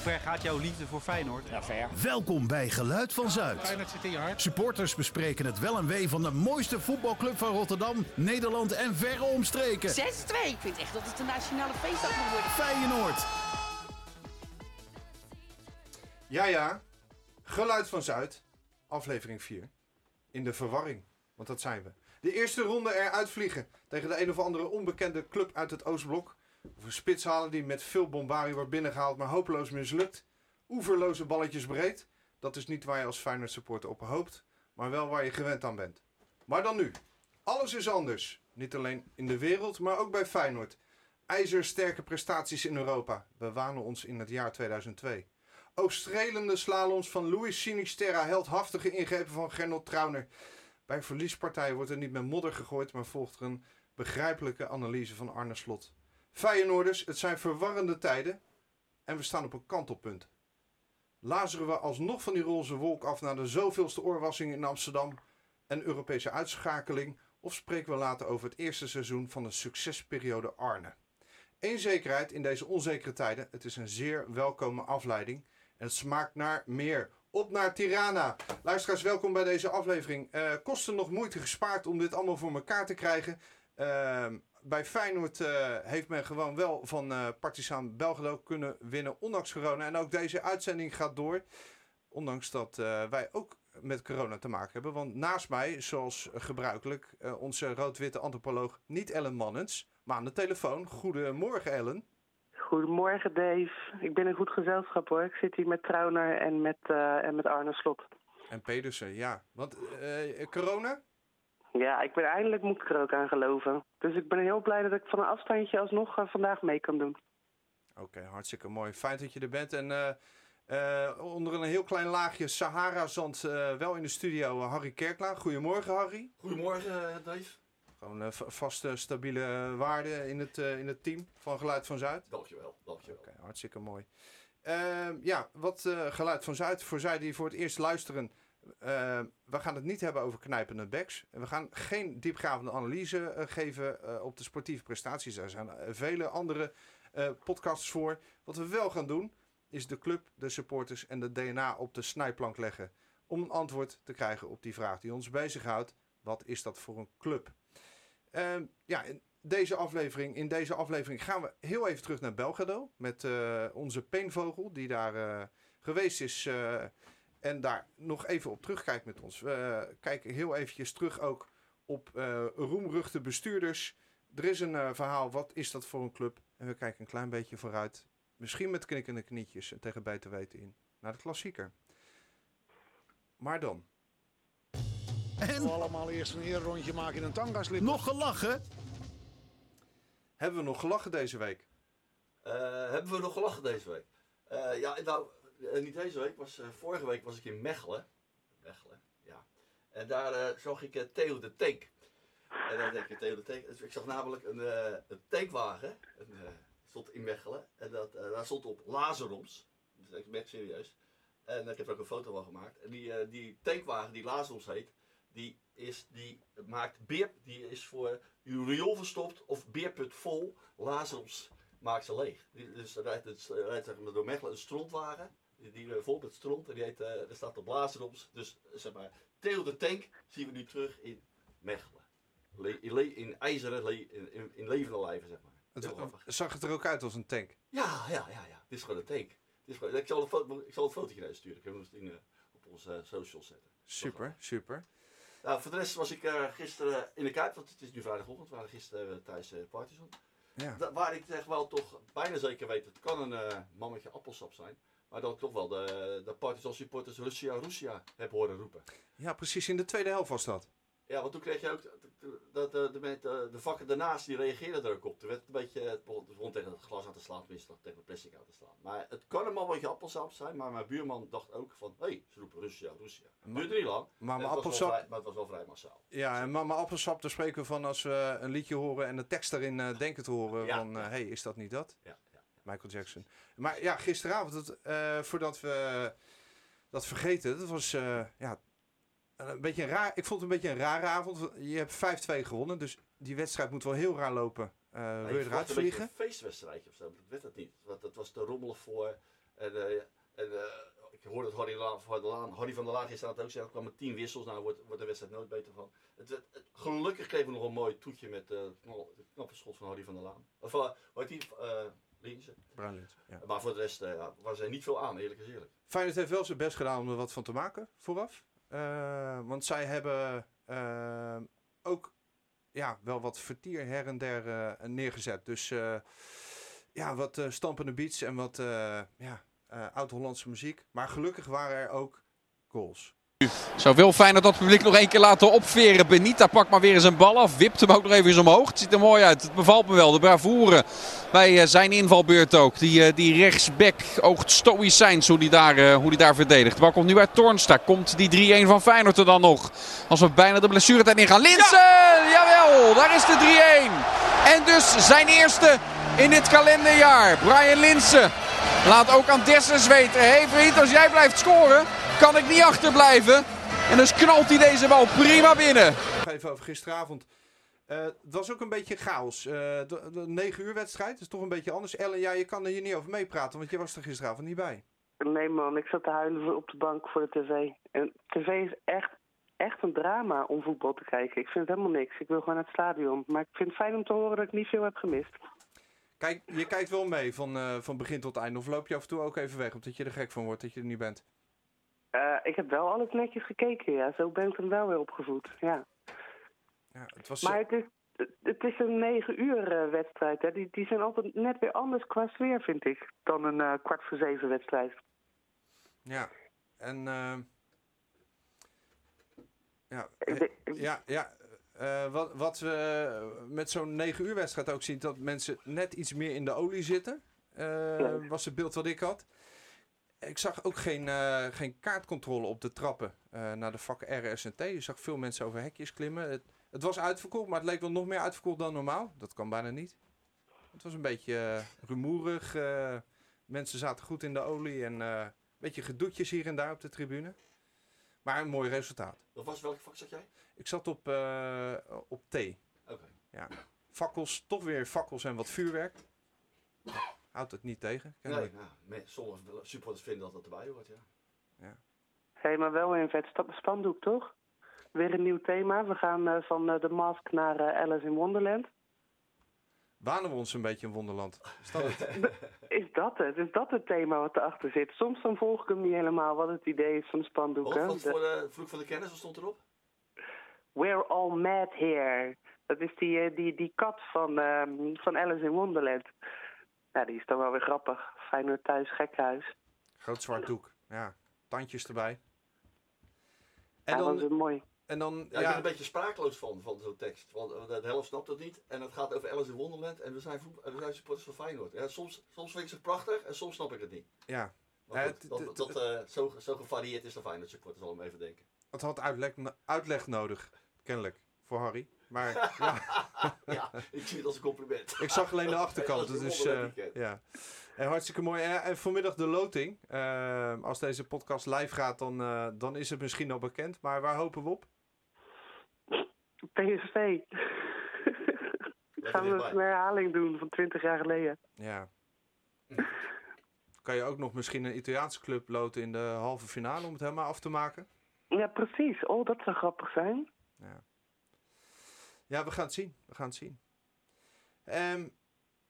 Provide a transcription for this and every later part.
ver gaat jouw liefde voor Feyenoord? Ja, ver. Welkom bij Geluid van Zuid. Feyenoord zit in je hart. Supporters bespreken het wel en wee van de mooiste voetbalclub van Rotterdam, Nederland en verre omstreken. 6-2. Ik vind echt dat het een nationale feestdag moet worden. Feyenoord. Ja, ja. Geluid van Zuid. Aflevering 4. In de verwarring. Want dat zijn we. De eerste ronde eruit vliegen. Tegen de een of andere onbekende club uit het Oostblok. Of een spits halen die met veel bombarie wordt binnengehaald, maar hopeloos mislukt. Oeverloze balletjes breed. Dat is niet waar je als Feyenoord supporter op hoopt. Maar wel waar je gewend aan bent. Maar dan nu. Alles is anders. Niet alleen in de wereld, maar ook bij Feyenoord. IJzersterke prestaties in Europa. We wanen ons in het jaar 2002. Ook strelende slaloms van Luis Sinisterra, heldhaftige ingrepen van Gernot Trauner. Bij verliespartijen wordt er niet met modder gegooid, maar volgt er een begrijpelijke analyse van Arne Slot. Feyenoorders, het zijn verwarrende tijden en we staan op een kantelpunt. Lazeren we alsnog van die roze wolk af naar de zoveelste oorwassing in Amsterdam en Europese uitschakeling, of spreken we later over het eerste seizoen van de succesperiode Arne? Eén zekerheid in deze onzekere tijden, het is een zeer welkome afleiding en het smaakt naar meer. Op naar Tirana. Luisteraars, welkom bij deze aflevering. Eh kosten nog moeite gespaard om dit allemaal voor elkaar te krijgen. Ehm, bij Feyenoord eh, heeft men gewoon wel van eh Partizan Belgrado kunnen winnen, ondanks corona. En ook deze uitzending gaat door, ondanks dat eh, wij ook met corona te maken hebben. Want naast mij, zoals gebruikelijk, onze rood-witte antropoloog niet Ellen Mannens, maar aan de telefoon. Goedemorgen Ellen. Goedemorgen Dave. Ik ben in goed gezelschap hoor. Ik zit hier met Trauner en met, en met Arne Slot. En Pedersen, ja. Want corona? Ja, ik ben eindelijk moet ik er ook aan geloven. Dus ik ben heel blij dat ik van een afstandje alsnog eh, vandaag mee kan doen. Oké, hartstikke mooi. Fijn dat je er bent. En eh, eh, onder een heel klein laagje Sahara-zand eh, wel in de studio Harry Kerklaan. Goedemorgen Harry. Goedemorgen, Dave. Gewoon eh, va- vaste, stabiele eh, waarde in het, eh, in het team van Geluid van Zuid. Dankjewel, dankjewel. Oké, hartstikke mooi. Ehm, ja, wat eh, Geluid van Zuid voor zij die voor het eerst luisteren. Eh, we gaan het niet hebben over knijpende backs. We gaan geen diepgravende analyse eh, geven eh, op de sportieve prestaties. Er zijn eh, vele andere podcasts voor. Wat we wel gaan doen, is de club, de supporters en de DNA op de snijplank leggen. Om een antwoord te krijgen op die vraag die ons bezighoudt. Wat is dat voor een club? Ehm, ja, in deze aflevering, in deze aflevering gaan we heel even terug naar Belgrado. Met onze peenvogel, die daar geweest is. En daar nog even op terugkijkt met ons. We eh, kijken heel eventjes terug ook op eh roemruchte bestuurders. Er is een eh, verhaal, wat is dat voor een club? En we kijken een klein beetje vooruit. Misschien met knikkende knietjes en tegen beter weten in. Naar de klassieker. Maar dan. En allemaal eerst een rondje maken in een tangaslip. nog gelachen? Hebben we nog gelachen deze week? Eh, hebben we nog gelachen deze week? Eh, ja, nou, eh, niet deze week, was, eh, vorige week was ik in Mechelen. Mechelen, ja. En daar eh, zag ik Theo de Tank. En dan denk ik, Theo de Tank. Ik zag namelijk een, een tankwagen. Een, stond in Mechelen. En dat, daar stond op Lazaroms. Dat is echt serieus. En ik heb er ook een foto van gemaakt. En die, die tankwagen die Lazaroms heet, die, is, die maakt beer, die is voor uw riool verstopt of beerput vol. Lazaroms maakt ze leeg. Dus er rijdt, het, rijdt door Mechelen een strontwagen. Die, eh, vol met stront. En die heet, eh, er staat op Lazaroms. Dus zeg maar, Theo de Tank zien we nu terug in Mechelen. Le- in, in ijzeren, le- in, in, in levende lijven zeg maar. Het, zag het er ook uit als een tank? Ja, ja, ja, ja. Dit is gewoon een tank. Dit is gewoon, ik, zal een foto, ik zal een fotootje naar je sturen. Ik heb het in, eh, op onze eh, socials zetten. Super, super. Nou, voor de rest was ik eh, gisteren in de Kuip, want het is nu vrijdagochtend. We waren gisteren uh, thuis uh, Partizan. Ja. Da- waar ik echt wel toch bijna zeker weet, het kan een eh mammetje appelsap zijn. Maar dat ik toch wel de, de Partizan supporters Russia, Russia heb horen roepen. Ja, precies in de tweede helft was dat. Ja, want toen kreeg je ook dat de, de, de, de vakken daarnaast die reageerden er ook op. Toen werd het een beetje, het begon, tegen het glas aan te slaan, tenminste tegen het plastic aan te slaan. Maar het kan een mammetje appelsap zijn, maar mijn buurman dacht ook van, hé, hey, ze roepen Russia, Russia. Het duurde niet lang, Maar En mijn het was wel appelsap- vrij- maar het was wel vrij massaal. Ja, en mama appelsap, daar spreken we van als we een liedje horen en de tekst daarin eh, denken te horen. Ja. Van, hé, hey, is dat niet dat? Ja. Michael Jackson. Maar ja, gisteravond, het, eh, voordat we dat vergeten, dat was eh, ja, een beetje een raar. Ik vond het een beetje een rare avond. Je hebt 5-2 gewonnen, dus die wedstrijd moet wel heel raar lopen. Eh wil je eruit vliegen? een feestwedstrijdje of zo, dat werd het niet. Want het was te rommelig voor. En, en ik hoorde dat Harry, La- van der Laan, Harry van der Laan gisteren ook gezegd, er kwamen tien wissels, nou wordt, wordt de wedstrijd nooit beter van. Het, het- gelukkig kregen we nog een mooi toetje met eh, het het knappe schot van Harry van der Laan. Of uh, heet die? Bruinlint, ja. Maar voor de rest eh, was er niet veel aan, eerlijk gezegd. eerlijk. Feyenoord heeft wel zijn best gedaan om er wat van te maken vooraf. Eh, want zij hebben eh, ook ja, wel wat vertier her en der neergezet. Dus ja, wat stampende beats en wat ja, oud-Hollandse muziek. Maar gelukkig waren er ook goals. Zo wil Feyenoord dat publiek nog één keer laten opveren. Benita pakt maar weer eens een bal af. Wipt hem ook nog even eens omhoog. Het ziet er mooi uit. Het bevalt me wel. De bravoure bij eh, zijn invalbeurt ook. Die, eh, die rechtsback oogt stoïcijns hoe die daar, eh, hoe die daar verdedigt. De bal komt nu uit Toornstra. Komt die 3-1 van Feyenoord er dan nog. Als we bijna de blessuretijd ingaan. Linsen! Jawel, daar is de 3-1. En dus zijn eerste in dit kalenderjaar. Brian Linsen laat ook aan Dessers weten. Hé hey vriend, als jij blijft scoren, kan ik niet achterblijven. En dus knalt hij deze bal prima binnen. Even over gisteravond. Eh, het was ook een beetje chaos. Eh, de, de 9 uur wedstrijd is toch een beetje anders. Ellen, ja, je kan er hier niet over meepraten, want je was er gisteravond niet bij. Nee man, ik zat te huilen op de bank voor de tv. En tv is echt, echt een drama om voetbal te kijken. Ik vind het helemaal niks. Ik wil gewoon naar het stadion. Maar ik vind het fijn om te horen dat ik niet veel heb gemist. Kijk, je kijkt wel mee van, eh, van begin tot einde. Of loop je af en toe ook even weg, omdat je er gek van wordt dat je er niet bent? Eh, ik heb wel alles netjes gekeken, ja. Zo ben ik dan wel weer opgevoed, ja. Ja, het was, Maar het is, het- is een negen uur eh, wedstrijd, hè. Die, die zijn altijd net weer anders qua sfeer, vind ik, dan een eh, kwart voor zeven wedstrijd. Ja, en... eh, ja, ja, ja wat, wat we met zo'n 9 uur wedstrijd ook zien, dat mensen net iets meer in de olie zitten. Ja. Was het beeld wat ik had. Ik zag ook geen, eh, geen kaartcontrole op de trappen eh, naar de vakken R, S en T. Je zag veel mensen over hekjes klimmen. Het, het was uitverkocht, maar het leek wel nog meer uitverkocht dan normaal. Dat kan bijna niet. Het was een beetje eh, rumoerig. mensen zaten goed in de olie en een beetje gedoetjes hier en daar op de tribune. Maar een mooi resultaat. Of was welk vak zat jij? Ik zat op, op T. Oké. Ja. Fakkels, toch weer fakkels en wat vuurwerk. Houdt het niet tegen. Nee, nou, sommige supporters vinden dat dat erbij hoort, ja. Hé, maar wel een vet spandoek, toch? Weer een nieuw thema. We gaan eh, van eh, The Mask naar eh, Alice in Wonderland. Wanen we ons een beetje in Wonderland? Is dat het? Is dat het? Is dat het thema wat erachter zit? Soms dan volg ik hem niet helemaal wat het idee is van de spandoek. Wat, hè? wat De- voor de vloek van de kennis, wat stond erop? We're all mad here. Dat is die, die, die kat van, ehm, van Alice in Wonderland. Ja, die is dan wel weer grappig. Feyenoord thuis, gekhuis. Groot zwart doek. Ja, tandjes erbij. En Ja, dat was dan, een mooi. en dan Ja, ik ben een beetje sprakeloos van, van zo'n tekst. Want de helft snapt het niet. En het gaat over Alice in Wonderland. En we zijn, we zijn supporters van Feyenoord. Ja, soms, soms vind ik ze prachtig en soms snap ik het niet. ja, Maar Ja, goed, het- dat, dat, eh, zo, zo gevarieerd is de Feyenoord supporters, zal ik even denken. het had uitleg, uitleg nodig. Kennelijk. Voor Harry. Maar ja, ja, ik zie het als een compliment. ik zag alleen de achterkant. Dat is Dus, een eh, ja. En hartstikke mooi. En, en vanmiddag de loting. Eh, als deze podcast live gaat, dan, eh, dan is het misschien al bekend. Maar waar hopen we op? PSV. Gaan we een herhaling doen van 20 jaar geleden. Ja. Kan je ook nog misschien een Italiaanse club loten in de halve finale om het helemaal af te maken? Ja, precies. Oh, dat zou grappig zijn. Ja, ja we gaan het zien. We gaan het zien. Ehm,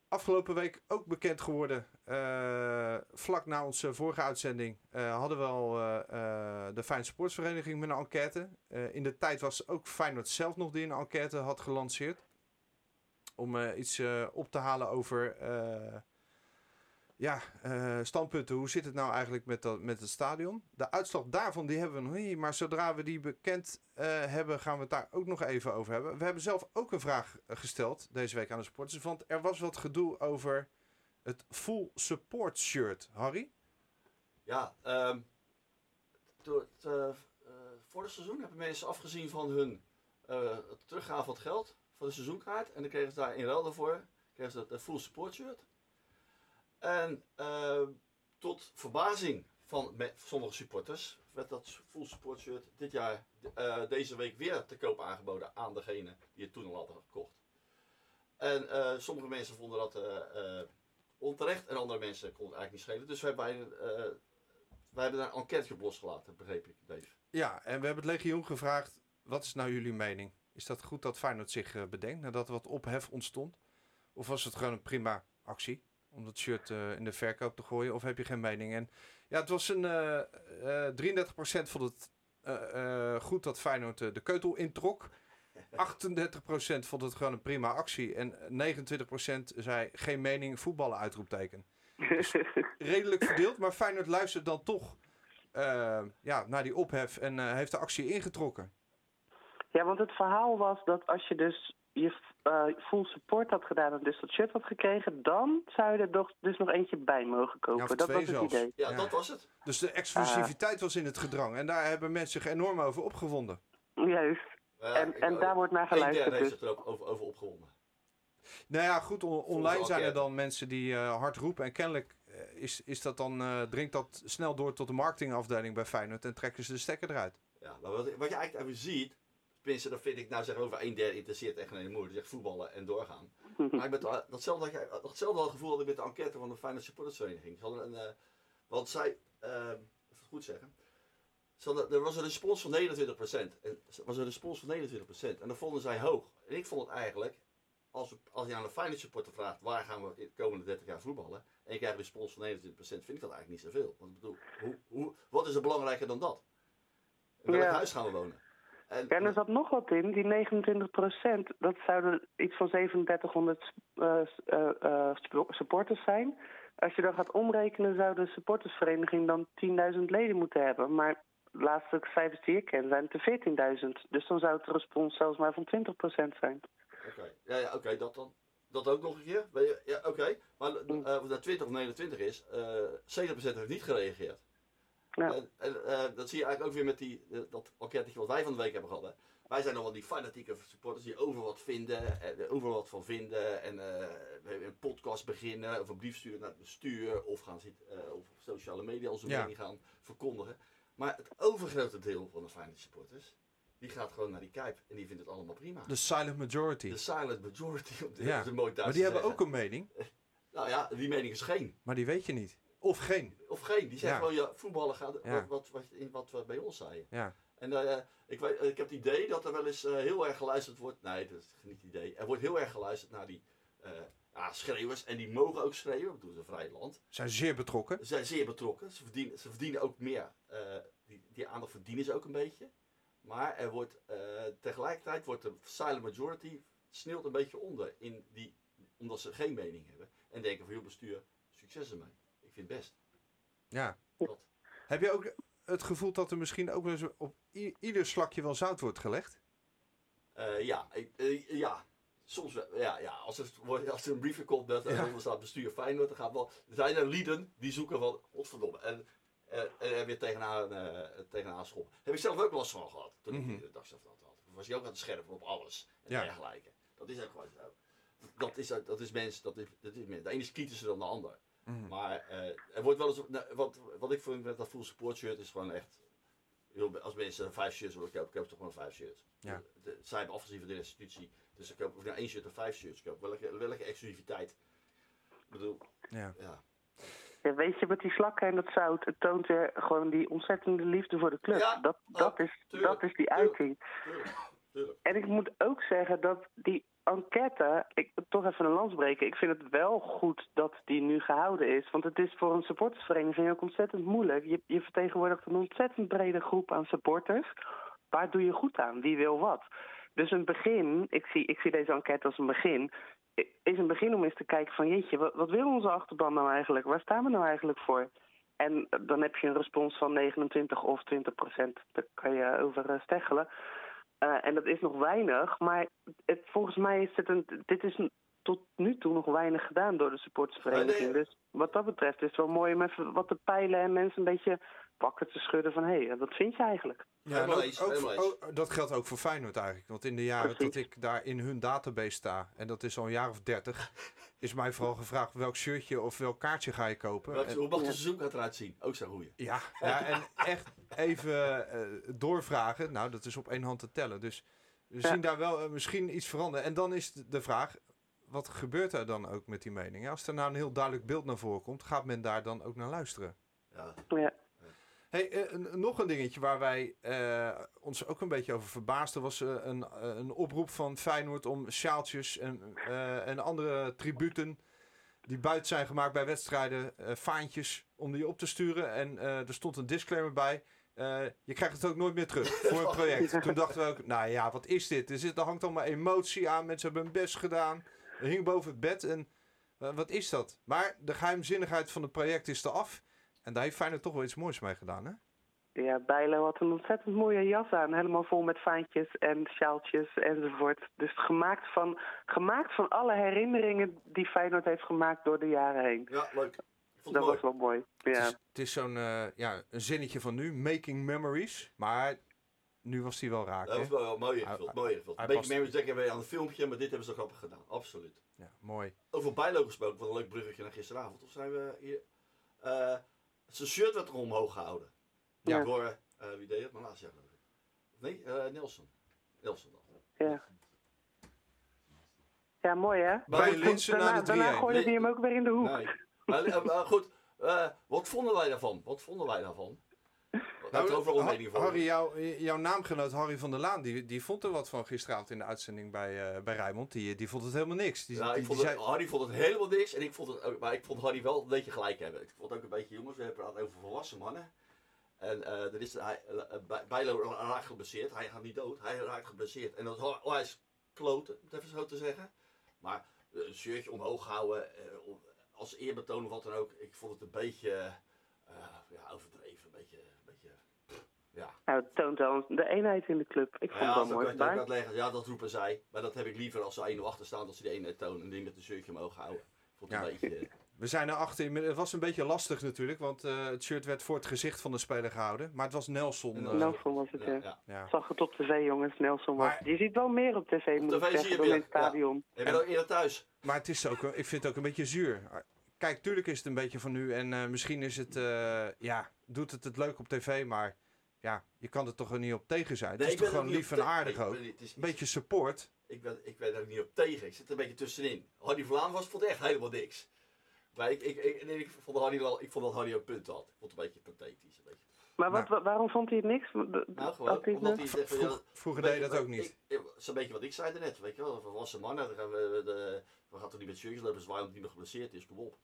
afgelopen week ook bekend geworden, eh, vlak na onze vorige uitzending, eh, hadden we al eh, de Feyenoord Sportsvereniging met een enquête. In de tijd was ook Feyenoord zelf nog die een enquête had gelanceerd. Om iets op te halen over ja, eh, standpunten. Hoe zit het nou eigenlijk met, dat, met het stadion? De uitslag daarvan die hebben we nog niet. Maar zodra we die bekend eh, hebben, gaan we het daar ook nog even over hebben. We hebben zelf ook een vraag eh, gesteld deze week aan de supporters. Want er was wat gedoe over het full support shirt. Harry? Ja, ehm door het seizoen hebben mensen afgezien van hun het van het geld voor de seizoenkaart. En dan kregen ze daar in ruil daarvoor kregen ze het full support shirt. En eh, tot verbazing van sommige supporters werd dat full support shirt dit jaar, eh, deze week weer te koop aangeboden aan degene die het toen al hadden gekocht. En eh, sommige mensen vonden dat onterecht en andere mensen kon het eigenlijk niet schelen. Dus wij hebben, hebben daar een enquête op losgelaten, begreep ik, Dave. Ja, en we hebben het legioen gevraagd, wat is nou jullie mening? Is dat goed dat Feyenoord zich bedenkt nadat er wat ophef ontstond? Of was het gewoon een prima actie om dat shirt eh, in de verkoop te gooien? Of heb je geen mening? En ja, het was een eh 33% vond het goed dat Feyenoord de keutel introk. 38% vond het gewoon een prima actie. En 29% zei geen mening, voetballen uitroepteken. Redelijk verdeeld, maar Feyenoord luistert dan toch ja, naar die ophef en heeft de actie ingetrokken. Ja, want het verhaal was dat als je dus je eh, full support had gedaan en dus dat shirt had gekregen, dan zou je er toch dus nog eentje bij mogen kopen. Ja, of dat was het zelfs. idee. Ja, Ja. dat was het. Dus de exclusiviteit was in het gedrang. En daar hebben mensen zich enorm over opgewonden. Juist. Ja, En- en daar wordt naar geluisterd heeft dus. zich er ook over, over opgewonden. Nou ja, goed, on- online zijn er dan mensen die eh, hard roepen. En kennelijk eh, is, is dat dan, eh, dringt dat snel door tot de marketingafdeling bij Feyenoord. En trekken ze de stekker eruit. Ja, maar wat, wat je eigenlijk even ziet, tenminste, dat vind ik nou zeg over een derde interesseert echt geen moer. Die zegt voetballen en doorgaan. maar ik ben toch- datzelfde, ik- gevoel had ik met de enquête van de Feyenoord Supportersvereniging. Ze hadden een, eh, want zij, eh, even het goed zeggen, ze hadden, er was een respons van 29%. En er was een respons van 29%. En dat vonden zij hoog. En ik vond het eigenlijk, als, als je aan een Feyenoord supporter vraagt, waar gaan we de komende 30 jaar voetballen? En je krijgt een respons van 29%, vind ik dat eigenlijk niet zoveel. Want ik bedoel, hoe, hoe, wat is er belangrijker dan dat? In welk Ja. huis gaan we wonen? En, Ja, en er zat nog wat in. Die 29 procent, dat zouden iets van 3700 eh, eh, eh, supporters zijn. Als je dan gaat omrekenen, zou de supportersvereniging dan 10.000 leden moeten hebben. Maar de laatste cijfers die ik ken zijn het er 14.000. Dus dan zou het respons zelfs maar van 20 procent zijn. Oké, ja, ja, oké, dat dan. Dat ook nog een keer. Ja, oké. Maar eh, of dat 20 of 29 is, eh 70% heeft niet gereageerd. Ja. En, en, eh, dat zie je eigenlijk ook weer met die, eh, dat enquête wat wij van de week hebben gehad. Hè. Wij zijn dan wel die fanatieke supporters die over wat vinden, en er over wat van vinden. En eh, we hebben een podcast beginnen, of een brief sturen naar het bestuur, of gaan zitten, eh, op sociale media onze Ja. mening gaan verkondigen. Maar het overgrote deel van de Feyenoord supporters, die gaat gewoon naar die Kuip en die vindt het allemaal prima. De silent majority. De silent majority, om de, Ja, de mooi Maar die hebben ook een mening. Nou ja, die mening is geen. Maar die weet je niet. Of geen. Of geen. Die zeggen gewoon, ja, voetballen gaat wat, wat, wat, we bij ons zeiden. Ja. En eh, ik, weet, ik heb het idee dat er wel eens eh, heel erg geluisterd wordt. Nee, dat is niet het idee. Er wordt heel erg geluisterd naar die eh, ja, schreeuwers. En die mogen ook schreeuwen, want het is een vrij land. Zijn zeer betrokken. Ze zijn zeer betrokken. Ze verdienen, ze verdienen ook meer. die, die aandacht verdienen ze ook een beetje. Maar er wordt, tegelijkertijd wordt de silent majority sneeuwt een beetje onder. In die, omdat ze geen mening hebben. En denken van, joh bestuur, succes ermee. Ik vind het best. Ja. Heb je ook het gevoel dat er misschien ook wel eens op ieder slakje wel zout wordt gelegd? Eh, ja, ik- eh, ja. Soms wel. Ja, ja. Als, er, wordt- als er een briefje komt dat er Ja. onder staat bestuur Feyenoord, dan gaat wel. Er zijn er lieden die zoeken van, godverdomme. En, eh, en er weer tegenaan, eh tegenaan schoppen. Heb ik zelf ook last van gehad. Toen Mhm. ik de dagstaf had. Was je ook aan het scherpen op alles. En Ja. dergelijke. Dat is ook gewoon zo. Dat is, dat is mens, dat is, dat is mens. De ene is kritischer dan de ander. Mhm. Maar eh, er wordt wel eens, nou, wat, wat ik vind met dat full support shirt is gewoon echt, heel, als mensen vijf shirts willen kopen, koop toch gewoon vijf shirts. Ja. De- zij hebben afgezien van de institutie, dus ik koop of ik nou één shirt of vijf shirts koop. Welke, welke exclusiviteit? Ik bedoel, Ja. ja. Ja, weet je, met die slakken en dat zout, het toont weer gewoon die ontzettende liefde voor de club. Ja, dat, dat, oh, is, tuurlijk, dat is die uiting. Tuurlijk, tuurlijk. En ik moet ook zeggen dat die enquête, ik toch even een lans breken. Ik vind het wel goed dat die nu gehouden is. Want het is voor een supportersvereniging ook ontzettend moeilijk. Je, je vertegenwoordigt een ontzettend brede groep aan supporters. Waar doe je goed aan? Wie wil wat? Dus een begin, ik zie, ik zie deze enquête als een begin. Is een begin om eens te kijken van jeetje, wat, wat wil onze achterban nou eigenlijk? Waar staan we nou eigenlijk voor? En dan heb je een respons van 29 of 20 procent. Daar kan je over eh, steggelen. Eh, en dat is nog weinig, maar het, volgens mij is het een, dit is een- tot nu toe nog weinig gedaan door de supportersvereniging. Nee, nee. Dus wat dat betreft is het wel mooi om even wat te peilen en mensen een beetje wakker te schudden van hé, hey, wat vind je eigenlijk? Ja, ook- dat geldt ook voor Feyenoord eigenlijk. Want in de jaren Precies. dat ik daar in hun database sta, en dat is al een jaar of dertig, is mij vooral gevraagd welk shirtje of welk kaartje ga je kopen. Welke- En- hoe mag seizoen eruit zien? Ook zo goeie. ja, ja, en echt even eh, doorvragen. Nou, dat is op één hand te tellen. Dus we Ja. zien daar wel eh, misschien iets veranderen. En dan is de- de vraag, wat gebeurt er dan ook met die mening? Als er nou een heel duidelijk beeld naar voren komt, gaat men daar dan ook naar luisteren? Ja, Ja. Hey, eh, nog een dingetje waar wij eh, ons ook een beetje over verbaasden was eh, een, een oproep van Feyenoord om sjaaltjes en, en andere tributen die buiten zijn gemaakt bij wedstrijden, faantjes, om die op te sturen. En er stond een disclaimer bij. je krijgt het ook nooit meer terug voor een project. Toen dachten we ook, nou ja, wat is dit? Er, zit, er hangt allemaal emotie aan. Mensen hebben hun best gedaan. Er hing boven het bed. En wat is dat? Maar de geheimzinnigheid van het project is eraf. En daar heeft Feyenoord toch wel iets moois mee gedaan, hè? Ja, Bijlo had een ontzettend mooie jas aan. Helemaal vol met faantjes en sjaaltjes enzovoort. Dus gemaakt van, gemaakt van alle herinneringen die Feyenoord heeft gemaakt door de jaren heen. ja leuk. Dat mooi. was wel mooi. Het Ja. is, het is zo'n eh, ja, een zinnetje van nu, making memories. Maar nu was die wel raak, Dat was wel mooi ingevuld. Hij- Mooi ingevuld. hij Een beetje past- memories denken we aan een filmpje, maar dit hebben ze ook grappig gedaan. Absoluut. Ja, mooi. Over Bijlo gesproken, wat een leuk bruggetje naar gisteravond. Of zijn we hier? Eh, zijn shirt werd er omhoog gehouden. Ja. Door, eh, wie deed het? Geloof ik. Of Nee, eh, Nelson. Nelson dan. Ja. ja, mooi hè? Bij En Linsen naar de daarna 3-1. gooide hij hem ook weer in de hoek. Nee. Maar, maar goed, wat vonden wij daarvan? Wat vonden wij daarvan? Nou, het mening voor. Harry, jouw, jouw naamgenoot Harry van der Laan, die, die vond er wat van gisteravond in de uitzending bij, eh bij Rijnmond. Die, die vond het helemaal niks. Die, die, ik vond die het, zei- Harry vond het helemaal niks. En ik vond het maar ik vond Harry wel een beetje gelijk hebben. Ik vond ook een beetje, jongens, we hebben het over volwassen mannen. En eh er is, hij, Bij- Bijlo raakt geblesseerd. Hij gaat niet dood. Hij raakt geblesseerd. En dat oh, hij is kloten, om het even zo te zeggen. Maar een shirtje omhoog houden, als eerbetoon of wat dan ook. Ik vond het een beetje ja, overdreven. Een beetje, een beetje pff, ja. Nou, het toont wel de eenheid in de club. Ik vond Ja, het dat wel mooi kan uitleggen. Ja, dat roepen zij. Maar dat heb ik liever als ze 1-0 achter staan, dat ze die ene toon en die met een shirtje omhoog houden. Ik vond het Ja. een beetje... We zijn erachter. inmiddels- Het was een beetje lastig natuurlijk, want eh, het shirt werd voor het gezicht van de speler gehouden. Maar het was Nelson. eh, Nelson was het, ja, ja. ja. ja. Zag het op tv, jongens. Nelson was. Maar- Je ziet wel meer op tv, moet tv ik zeggen, dan in het stadion. Ik ben ook eerder thuis. Maar het is ook, ik vind het ook een beetje zuur. Kijk, tuurlijk is het een beetje van nu. En eh, misschien is het, eh, ja, doet het het leuk op tv. Maar ja, je kan er toch wel niet op tegen zijn. Nee, het is toch er gewoon lief en aardig ook. Een beetje support. Ik ben, ik ben er ook niet op tegen. Ik zit er een beetje tussenin. Hardy Vlaam was vond echt helemaal niks. Maar ik, ik, ik, nee, ik, vond Hardy wel, ik vond dat Hardy een punt had. Ik vond het een beetje pathetisch. Een beetje. Maar wat, Nou. wa- waarom vond hij het niks? Nou, gewoon, hij het omdat net? hij zegt van, ja, Vroeg- vroeger deed je, dat ook niet. Een beetje wat ik zei net. Weet je wel, volwassen mannen. dan gaan we, de, we gaan toch niet met shirtjes lopen zwaaien omdat hij nog geblesseerd is. Kom op.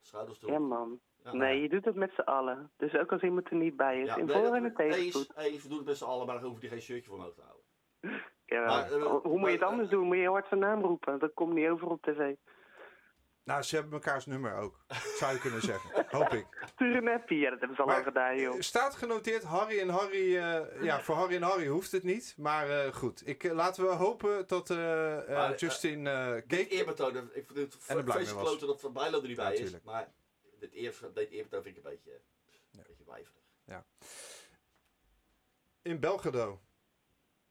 Schouders erop. Ja, man. Ja, Nee, je doet het met z'n allen. Dus ook als iemand er niet bij is. Ja, in nee, voor- en tegenspoed. Eens, we doen het met z'n allen, maar dan hoef je geen shirtje voor omhoog te houden. Ja, Maar, eh, hoe moet je het anders eh, doen? Moet je hard zijn naam roepen? Dat komt niet over op tv. Nou, ze hebben mekaars nummer ook. Zou je kunnen zeggen. Hoop ik. Stuur een appie. Ja, dat hebben ze al Maar- gedaan, joh. Staat genoteerd, Harry en Harry. eh, ja, voor Harry en Harry hoeft het niet. Maar eh, goed, ik, eh, laten we hopen dat eh, eh, Maar, eh, Justin eh Dit eerbetoon, ik vind het En er blij mee vreselijk was. kloten dat Van Bijlo er niet Ja, bij is. Maar dit, eer, dit eerbetoon vind ik een beetje, een beetje wijverig. In Belgrado.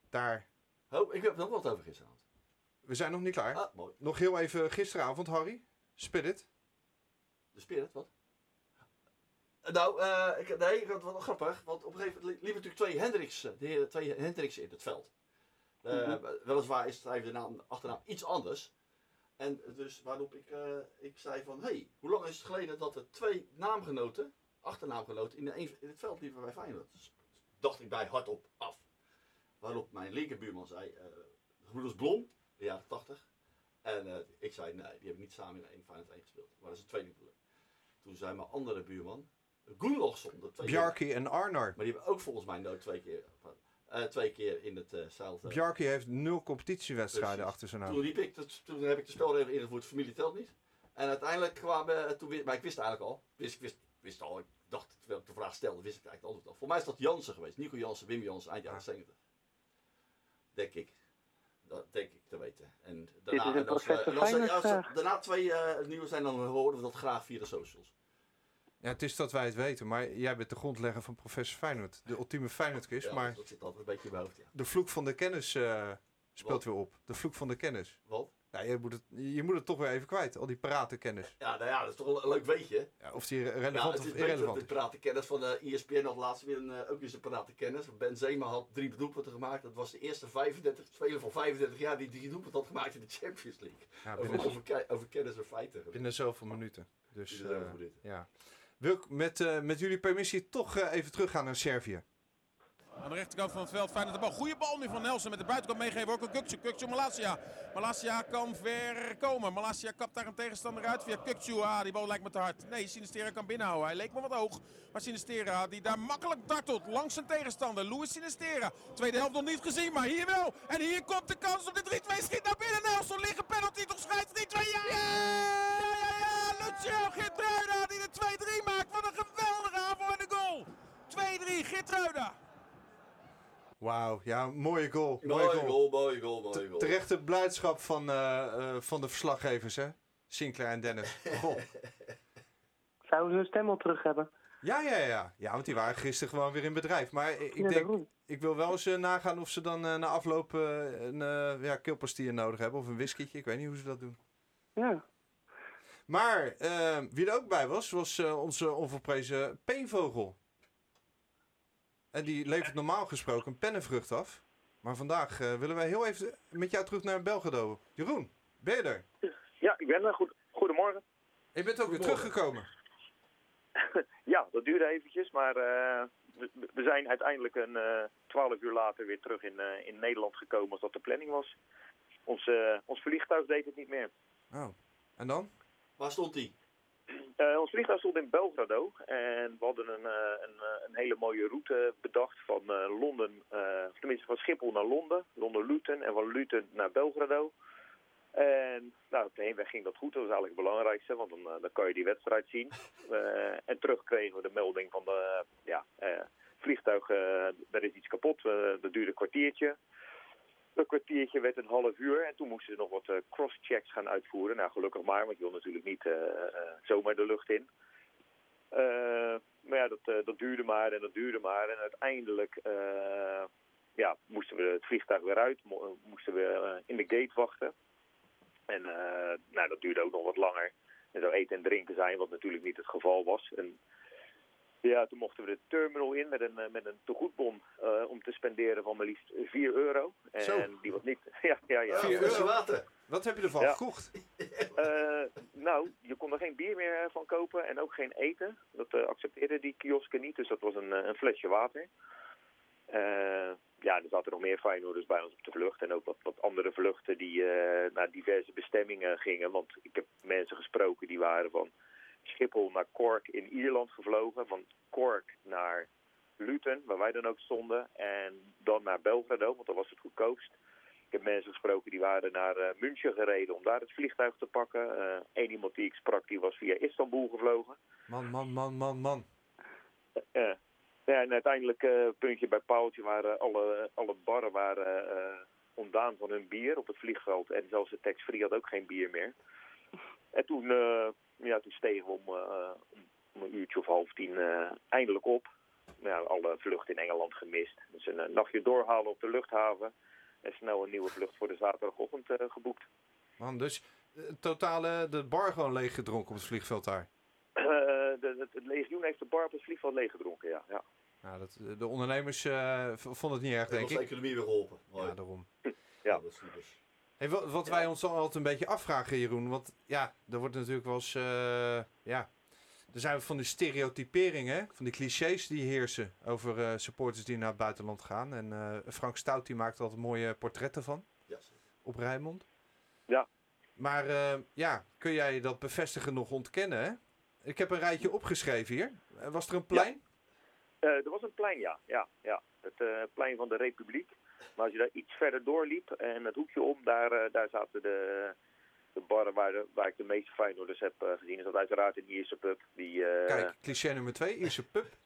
Daar. Oh, ik heb nog wat over gisteravond. We zijn nog niet klaar. Ah, mooi. Nog heel even gisteravond, Harry. Spirit. De Spirit, wat? Nou, eh, ik, nee, ik had wat grappig. Want op een gegeven moment liepen natuurlijk twee Hendricks, eh, de heren, twee Hendricks in het veld. Eh, Weliswaar is het even de naam, achternaam iets anders. En dus waarop ik, eh, ik zei van, hé, hey, hoe lang is het geleden dat er twee naamgenoten, achternaamgenoten, in, de, een- in het veld liepen bij Feyenoord? Dus dacht ik bij hardop af. Waarop mijn linkerbuurman zei, gebroeders Blom, de jaren 80. En eh, ik zei, nee, die hebben niet samen in één Feyenoord 1 gespeeld. Maar dat is een tweede broer. Toen zei mijn andere buurman, tweede. Bjarki en Arnar. Maar die hebben ook volgens mij nooit twee keer, eh, twee keer in het eh zelfde. Bjarki heeft nul competitiewedstrijden Precies. achter zijn naam. Toen, riep ik, dat- toen heb ik de spelregel ingevoerd, familie telt niet. En uiteindelijk kwamen, eh, toen, maar ik wist eigenlijk al, wist, ik wist, wist al, ik dacht, terwijl ik de vraag stelde, wist ik eigenlijk het antwoord al. Voor mij is dat Jansen geweest, Nico Jansen, Wim Jansen, eind jaren 70. Denk ik. Dat denk ik te weten. En daarna, en als we- professor en als, Feyenoord als vraag. daarna twee eh, nieuwe zijn, dan horen we dat graag via de socials. Ja, het is dat wij het weten, maar jij bent de grondlegger van professor Feyenoord. De ultieme Feyenoordquiz, Ja, maar Dat zit altijd een beetje in mijn hoofd, ja. de vloek van de kennis eh, speelt Wat? weer op. De vloek van de kennis. Wat? Ja, je, moet het, je moet het toch weer even kwijt, al die paratenkennis. Ja, nou ja, dat is toch een leuk weetje. Ja, of die re- Ja, relevant het of irrelevant de paratenkennis van de E ESPN had laatst weer een, eh, ook eens een paratenkennis. Benzema had drie doelpunten gemaakt. Dat was de eerste 35 speler van 35 jaar die drie doelpunten had gemaakt in de Champions League. Ja, over, binnen, over, ke- over kennis en feiten. binnen zoveel minuten. Dus, eh, minuten. ja. Wil ik met, eh, met jullie permissie toch eh, even teruggaan naar Servië? Aan de rechterkant van het veld, fijn dat de bal. Goede bal nu van Nelson met de buitenkant meegeven. Ook een Kukcu, Kukcu, Malasia. Malasia kan ver komen. Malasia kapt daar een tegenstander uit via Kukcu. Ah, die bal lijkt me te hard. Nee, Sinistera kan binnenhouden. Hij leek me wat hoog. Maar Sinistera die daar makkelijk dartelt langs zijn tegenstander. Luis Sinistera. Tweede helft nog niet gezien, maar hier wel. En hier komt de kans op de 3-2. Schiet naar binnen. Nelson liggen penalty. Toch scheidt 3-2. Ja, ja, Lucio Gitruida die de 2-3 maakt. Wat een geweldige aanval en de goal. 2-3 Gitruida. Wauw, ja, mooie goal. Mooie Mooie goal. goal, mooie goal, mooie goal. Terechte blijdschap van, eh, eh, van de verslaggevers, hè? Sinclair en Dennis. Goh. Zouden ze hun stem al terug hebben? Ja, ja, ja. Ja, want die waren gisteren gewoon weer in bedrijf. Maar ik denk, ik wil wel eens eh, nagaan of ze dan eh, na afloop een uh, ja, nodig hebben. Of een whiskietje. Ik weet niet hoe ze dat doen. Ja. Maar eh, wie er ook bij was, was eh, onze onverprezen peenvogel. En die levert normaal gesproken een pennenvrucht af. Maar vandaag eh, willen wij heel even met jou terug naar Belgrado. Jeroen, ben je er? Ja, ik ben er. Goed, goedemorgen. Je bent ook weer teruggekomen. Ja, dat duurde eventjes, maar eh, we, we zijn uiteindelijk een eh, twaalf uur later weer terug in, eh, in Nederland gekomen als dat de planning was. Ons, ons vliegtuig deed het niet meer. Oh, en dan? Waar stond die? Eh, ons vliegtuig stond in Belgrado en we hadden een, eh, een, eh, een hele mooie route bedacht van Londen, tenminste van Schiphol naar Londen, Londen-Luton en van Luton naar Belgrado. En nou, op de heenweg ging dat goed, dat was eigenlijk het belangrijkste, want dan, dan kan je die wedstrijd zien. En terug kregen we de melding van de ja, vliegtuig, er is iets kapot, dat duurde een kwartiertje. Dat kwartiertje werd een half uur en toen moesten ze nog wat eh, cross-checks gaan uitvoeren. Nou, gelukkig maar, want je wil natuurlijk niet eh, eh, zomaar de lucht in. Maar ja, dat, dat duurde maar en dat duurde maar. En uiteindelijk ja, moesten we het vliegtuig weer uit, mo- moesten we in de gate wachten. En nou, dat duurde ook nog wat langer. Er zou eten en drinken zijn, wat natuurlijk niet het geval was. En ja, toen mochten we de terminal in met een, eh, met een tegoedbon eh, om te spenderen van maar liefst 4 euro. En Zo. die was niet... Ja, ja, ja. Vier Flesje euro? water. Wat heb je ervan Ja. gekocht? Eh, nou, je kon er geen bier meer van kopen en ook geen eten. Dat eh accepteerden die kiosken niet, dus dat was een, een flesje water. Ja, er zaten nog meer Feyenoorders bij ons op de vlucht. En ook wat, wat andere vluchten die naar diverse bestemmingen gingen. Want ik heb mensen gesproken die waren van Schiphol naar Cork in Ierland gevlogen. Van Cork naar Luton, waar wij dan ook stonden. En dan naar Belgrado, want dat was het goedkoopst. Ik heb mensen gesproken die waren naar eh, München gereden om daar het vliegtuig te pakken. Eén iemand die ik sprak, die was via Istanbul gevlogen. Man, man, man, man, man. Eh, ja, en uiteindelijk, eh, puntje bij paaltje, waren alle, alle barren waren, eh, ontdaan van hun bier op het vliegveld. En zelfs de tax-free had ook geen bier meer. En toen, eh, ja, toen stegen we om, eh, om een uurtje of half tien eh, eindelijk op. Ja, alle vluchten in Engeland gemist. Dus een eh, nachtje doorhalen op de luchthaven. En snel een nieuwe vlucht voor de zaterdagochtend eh, geboekt. Man, dus totale de bar gewoon leeg gedronken op het vliegveld daar. Eh, de, het, het legioen heeft de bar op het vliegveld leeggedronken, ja. ja. Nou, dat, de ondernemers eh, vonden het niet erg, Dat denk was de ik. economie weer geholpen. Mooi. Ja, daarom. Ja. dat is super. Hey, wat wij ons dan altijd een beetje afvragen, Jeroen. Want ja, er wordt natuurlijk wel eens. eh, ja, er zijn van die stereotyperingen, van die clichés die heersen over eh, supporters die naar het buitenland gaan. En eh, Frank Stout die maakt altijd mooie portretten van Ja, zeker. op Rijnmond. Ja. Maar ja, kun jij dat bevestigen nog ontkennen? Hè? Ik heb een rijtje opgeschreven hier. Was er een plein? Er was een plein, ja. ja, ja. Het plein van de Republiek. Maar als je daar iets verder doorliep en het hoekje om, daar, eh, daar zaten de, de barren waar, de, waar ik de meeste Feyenoorders heb eh, gezien. Is dat uiteraard een Ierse pub. Die, eh, Kijk, cliché nummer twee, Ierse pub.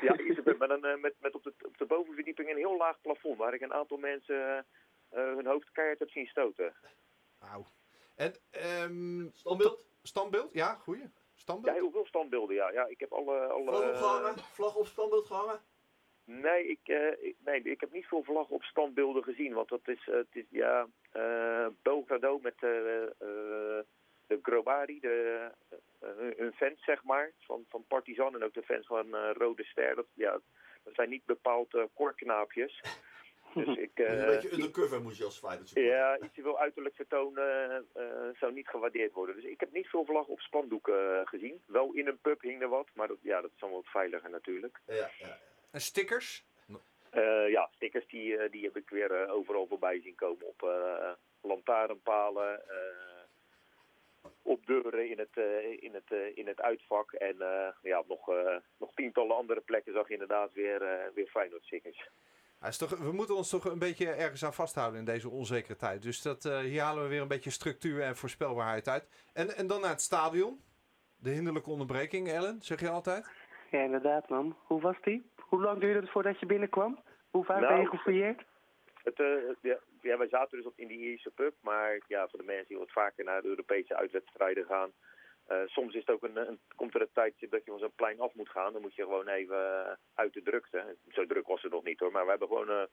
Ja, Ierse pub. Maar dan met, met op, de, op de bovenverdieping een heel laag plafond. Waar ik een aantal mensen hun hoofd keihard heb zien stoten. Auw. En ehm, Standbeeld? standbeeld? Ja, goeie. Ja, Standbeeld? heel veel standbeelden, ja. ja ik heb alle... alle Vlag opgehangen? Vlag op standbeeld gehangen? Nee, ik, eh, ik- nee, ik heb niet veel vlaggen op standbeelden gezien. Want dat is, eh, het is ja, eh Belgrado met de Grobari, de, hun fans zeg maar, van, van Partizan en ook de fans van Rode Ster. Dat, ja, dat zijn niet bepaald korknaapjes. Dus ik, een beetje undercover moet je als Feyenoord supporter. ja, iets veel uiterlijk vertoon eh, zou niet gewaardeerd worden. Dus ik heb niet veel vlaggen op spandoeken gezien. Wel in een pub hing er wat, maar dat, ja, dat is allemaal wat veiliger natuurlijk. Ja, ja. En stickers? Eh, ja, stickers die, eh, die heb ik weer eh, overal voorbij zien komen op eh lantaarnpalen, eh, op deuren in het, eh, in het, eh, in het uitvak. En eh, ja, nog, eh, nog tientallen andere plekken zag je inderdaad weer, weer Feyenoord stickers. Ja, is toch, we moeten ons toch een beetje ergens aan vasthouden in deze onzekere tijd. Dus dat, eh, hier halen we weer een beetje structuur en voorspelbaarheid uit. En, en dan naar het stadion. De hinderlijke onderbreking, Ellen, zeg je altijd? Ja, inderdaad, man. Hoe was die? Hoe lang duurde het voordat je binnenkwam? Hoe vaak Nou, ben je gefouilleerd? Het, eh, ja, ja, wij zaten dus op in die Ierse pub, maar ja, voor de mensen die wat vaker naar de Europese uitwedstrijden gaan. eh, soms is het ook een, een, komt er een tijdje dat je van zo'n plein af moet gaan. Dan moet je gewoon even eh, uit de drukte. Zo druk was het nog niet hoor, maar we hebben gewoon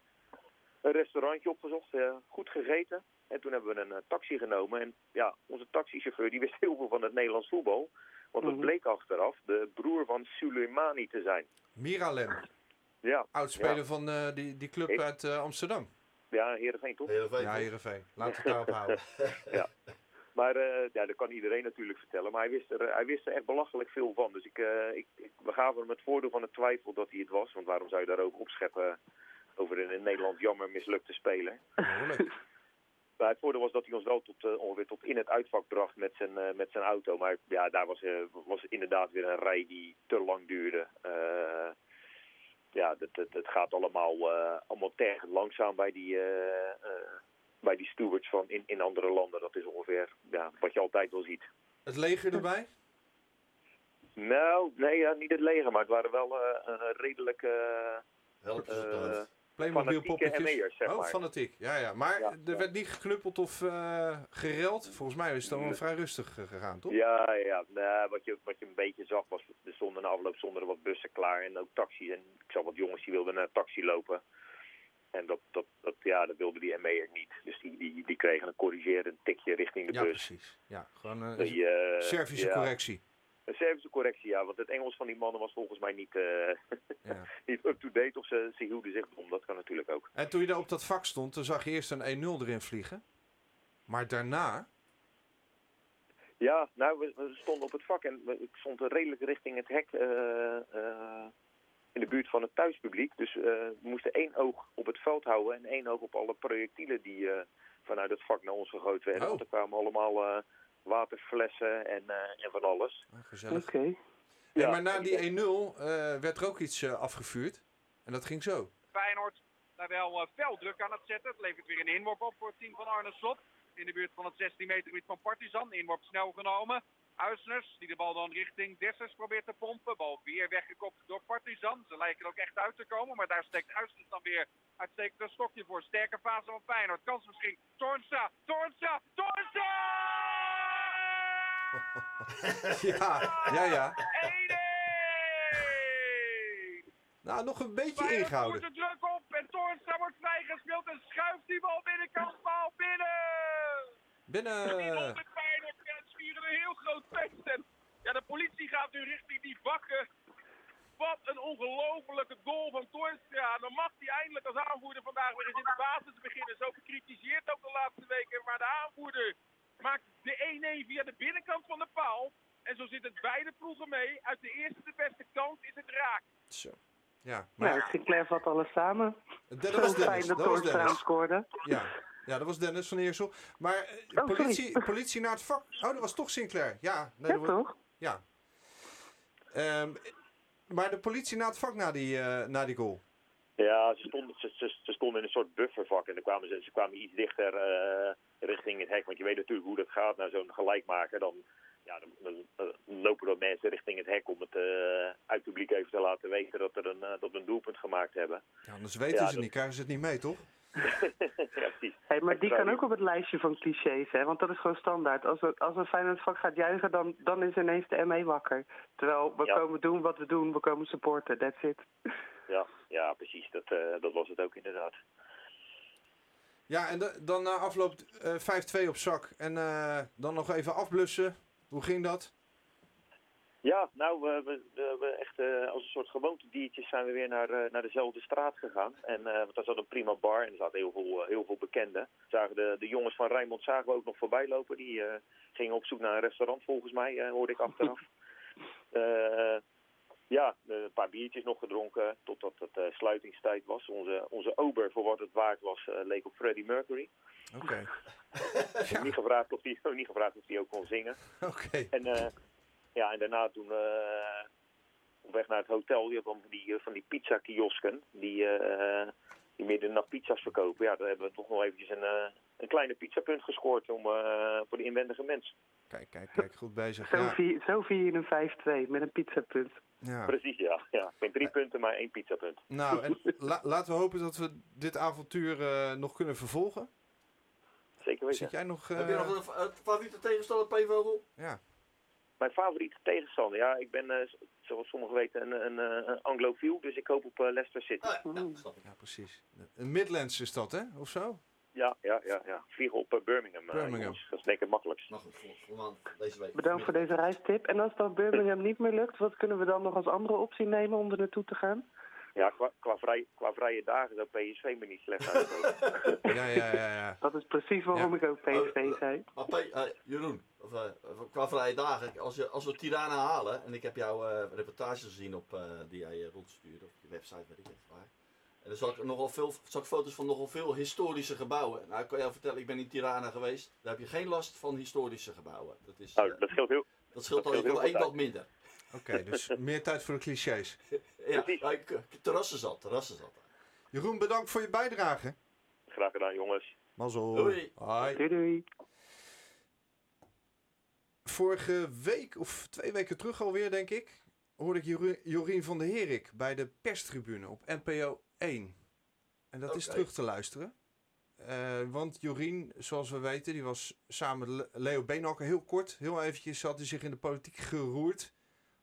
een restaurantje opgezocht, eh, goed gegeten. En toen hebben we een eh, taxi genomen. En ja, onze taxichauffeur die wist heel veel van het Nederlands voetbal. Want het Mhm. bleek achteraf de broer van Soleimani te zijn. Miralem, Ja, oudspeler ja. van eh, die, die club Ik- uit eh, Amsterdam. Ja, Heerenveen toch? Heerenveen, Ja? Heerenveen. Laten we het daarop houden. Maar eh, ja, dat kan iedereen natuurlijk vertellen. Maar hij wist er, hij wist er echt belachelijk veel van. Dus ik, eh, ik, ik- we gaven hem het voordeel van de twijfel dat hij het was. Want waarom zou je daar ook opscheppen over een in Nederland jammer mislukte speler? Maar het voordeel was dat hij ons wel tot, eh, ongeveer tot in het uitvak bracht met zijn, eh, met zijn auto. Maar ja, daar was, eh, was inderdaad weer een rij die te lang duurde. Eh, ja, het, het, het gaat allemaal, eh, allemaal tergend langzaam bij die, eh, eh, bij die stewards van in, in andere landen. Dat is ongeveer ja, wat je altijd wel ziet. Het leger erbij? Nou, nee, ja, niet het leger, maar het waren wel eh, een redelijk eh, Playmobil poppetjes. ME'ers, zeg oh, maar. fanatiek. Ja, ja. Maar Ja, er ja. werd niet geknuppeld of eh gereld. Volgens mij is het dan wel vrij rustig eh, gegaan, toch? Ja, ja. Nee, wat, je, wat je een beetje zag was, er stonden na afloop stonden er wat bussen klaar en ook taxis. En ik zag wat jongens die wilden naar een taxi lopen. En dat, dat, dat, ja, dat wilde die ME'er niet. Dus die, die, die kregen een corrigerend tikje richting de Ja, bus. precies. Ja, gewoon een Die, eh, Servische ja, correctie. Een Servische correctie, ja. Want het Engels van die mannen was volgens mij niet, eh, Ja. niet up-to-date. Of ze, ze hielden zich dom. Dat kan natuurlijk ook. En toen je daar op dat vak stond, toen zag je eerst een 1-0 erin vliegen. Maar daarna, Ja, nou, we, we stonden op het vak en we- ik stond redelijk richting het hek eh, eh, in de buurt van het thuispubliek. Dus we moesten één oog op het veld houden en één oog op alle projectielen die vanuit het vak naar ons gegooid werden. Oh. Want er kwamen allemaal waterflessen en, eh, en van alles. ah, gezellig. Oké. Ja, maar na die 1-0 eh, werd er ook iets eh, afgevuurd. En dat ging zo. Feyenoord daar wel eh, fel druk aan het zetten. Het levert weer een inworp op voor het team van Arne Slot. In de buurt van het 16 meter gebied van Partizan. Inworp snel genomen. Uisners, die de bal dan richting Dessers probeert te pompen. Bal weer weggekopt door Partizan. Ze lijken er ook echt uit te komen. Maar daar steekt Uisners dan weer uitstekend een stokje voor. Sterke fase van Feyenoord. Kans misschien. Toornstra, Toornstra, Toornstra! ja, ja, ja. 1-1! Nou, nog een beetje Feyenoord ingehouden. de druk op en Toornstra wordt vrijgespeeld en schuift die bal binnenkant bal binnen! Binnen. 300 Feyenoord een heel groot feest en ja, de politie gaat nu richting die bakken. Wat een ongelofelijke goal van Toornstra. Dan mag hij eindelijk als aanvoerder vandaag weer eens in de basis beginnen. Zo bekritiseerd ook de laatste weken. Maar de aanvoerder maakt de 1-1 via de binnenkant van de paal. En zo zit het beide ploegen mee. Uit de eerste de beste kant is het raak. Zo. Ja, maar Nou, Sinclair vat alles samen. dat was Dennis. dat was Dennis. scoorde. Ja. ja, dat was Dennis van Eersel. Maar eh, Oh, politie, politie naar het vak. Oh, dat was toch Sinclair. Ja, nee, Ja, dat was- toch? Ja. Ehm, maar de politie naar het vak na die, eh, na die goal. Ja, ze stonden, ze, ze, ze stonden in een soort buffervak en dan kwamen ze, ze kwamen iets dichter eh, richting het hek. Want je weet natuurlijk hoe dat gaat naar zo'n gelijkmaker. Dan, ja, dan, dan, dan lopen er mensen richting het hek om het eh, uit het publiek even te laten weten dat, er een, eh, dat we een doelpunt gemaakt hebben. Ja, anders weten Ja, ze dat- niet, krijgen ze het niet mee, toch? Ja, precies. Hey, maar die kan ook op het lijstje van clichés, hè? Want dat is gewoon standaard. Als, er, als een Feyenoord vak gaat juichen, dan, dan is ineens de ME wakker. Terwijl we Ja. komen doen wat we doen, we komen supporten, that's it. Ja, ja precies. Dat, eh, dat was het ook inderdaad. Ja, en dan na afloop eh 5-2 op zak. En eh, dan nog even afblussen. Hoe ging dat? Ja, nou, we, we, we, echt als een soort gewoontediertjes zijn we weer naar, naar dezelfde straat gegaan. En want daar zat een prima bar en er zaten heel veel, heel veel bekenden. Zagen de, de jongens van Rijnmond zagen we ook nog voorbij lopen. Die gingen op zoek naar een restaurant volgens mij, hoorde ik achteraf. Eh, ja, een paar biertjes nog gedronken totdat het eh, sluitingstijd was. Onze, onze ober, voor wat het waard was, eh, leek op Freddie Mercury. Oké. Ik heb niet gevraagd of hij niet gevraagd of hij ook kon zingen. Oké. En, eh, ja, en daarna toen eh, op weg naar het hotel, je hebt dan van die, eh, van die pizza kiosken die, eh, die midden in de nacht pizza's verkopen. Ja, daar hebben we toch nog eventjes een, eh, een kleine pizzapunt gescoord om, eh, voor de inwendige mens. Kijk, kijk, kijk. Goed bezig. Zo, Ja. vier, zo vier je een 5-2 met een pizzapunt. Ja. Precies, ja. ja. Geen drie punten, maar één pizzapunt. Nou, en la- laten we hopen dat we dit avontuur eh, nog kunnen vervolgen. Zeker weten. Zit jij nog... Heb je eh, nog een, een favoriete tegenstander, P-vogel? Ja. Mijn favoriete tegenstander, ja, ik ben eh, zoals sommigen weten een, een, eh, een anglofiel, dus ik hoop op eh, Leicester City. Ja, precies. Een Midlands is dat, hè? Of zo? Ja, ja, ja, ja. Vliegen op eh, Birmingham. eh, Birmingham. Dat is denk ik het makkelijkst. Nou goed, voor, voor maand deze week. Bedankt voor deze reistip. En als dan Birmingham niet meer lukt, wat kunnen we dan nog als andere optie nemen om er naartoe te gaan? Ja, qua, qua, vrij, qua vrije dagen zou PSV me niet slecht uitkomen. Ja, ja, ja. ja. Dat is precies waarom ik ook PSV zei. Maar P, eh, Jeroen, of, qua vrije dagen, als, je, als we Tirana halen, en ik heb jouw eh reportages gezien op, eh, die jij rondstuurde op je website, weet ik niet waar. En dan zag ik nogal veel, zag ik foto's van nogal veel historische gebouwen. Nou, ik kan jou vertellen, ik ben in Tirana geweest. Daar heb je geen last van historische gebouwen. Dat, is, Nou, eh, dat scheelt heel. dat scheelt dat al scheelt wel heel één wat minder. Oké, dus meer tijd voor de clichés. Ja, maar ik, ik- terrassen zat, terrassen zat. Jeroen, bedankt voor je bijdrage. Graag gedaan, jongens. Mazzel. Doei. Hoi. Doei doei. Vorige week, of twee weken terug alweer, denk ik, hoorde ik Jori- Jorien van der Herik bij de perstribune op NPO 1. En dat is terug te luisteren. Eh, want Jorien, zoals we weten, die was samen met Le- Leo Beenhakker heel kort, heel eventjes had hij zich in de politiek geroerd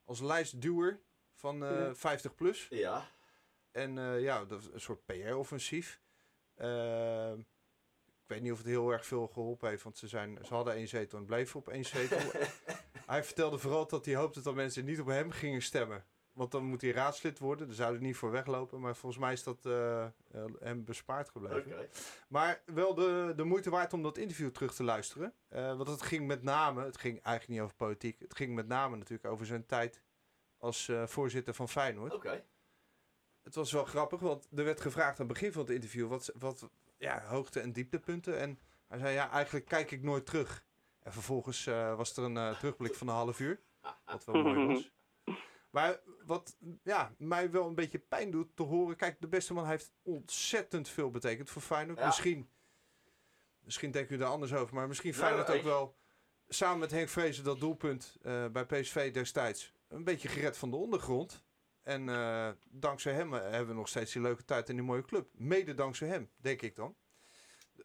als lijstduwer van eh, Ja. 50 plus. Ja. En eh, ja, dat is een soort PR-offensief. Eh, ik weet niet of het heel erg veel geholpen heeft, want ze, zijn, ze hadden één zetel en bleven op één zetel. hij vertelde vooral dat hij hoopte dat mensen niet op hem gingen stemmen. Want dan moet hij raadslid worden, daar zou hij niet voor weglopen. Maar volgens mij is dat eh, eh, hem bespaard gebleven. Oké. Maar wel de, de moeite waard om dat interview terug te luisteren. Eh, want het ging met name, het ging eigenlijk niet over politiek. Het ging met name natuurlijk over zijn tijd als eh, voorzitter van Feyenoord. Oké. Het was wel grappig, want er werd gevraagd aan het begin van het interview wat, wat ja, hoogte- en dieptepunten. En hij zei, ja, eigenlijk kijk ik nooit terug. En vervolgens eh, was er een eh, terugblik van een half uur. Wat wel mooi was. Maar wat ja, mij wel een beetje pijn doet te horen. Kijk, de beste man heeft ontzettend veel betekend voor Feyenoord. Ja. Misschien, misschien denkt u daar anders over. Maar misschien Feyenoord nee. ook wel samen met Henk Vrezen dat doelpunt eh, bij PSV destijds een beetje gered van de ondergrond. En eh, dankzij hem eh, hebben we nog steeds die leuke tijd in die mooie club. Mede dankzij hem, denk ik dan.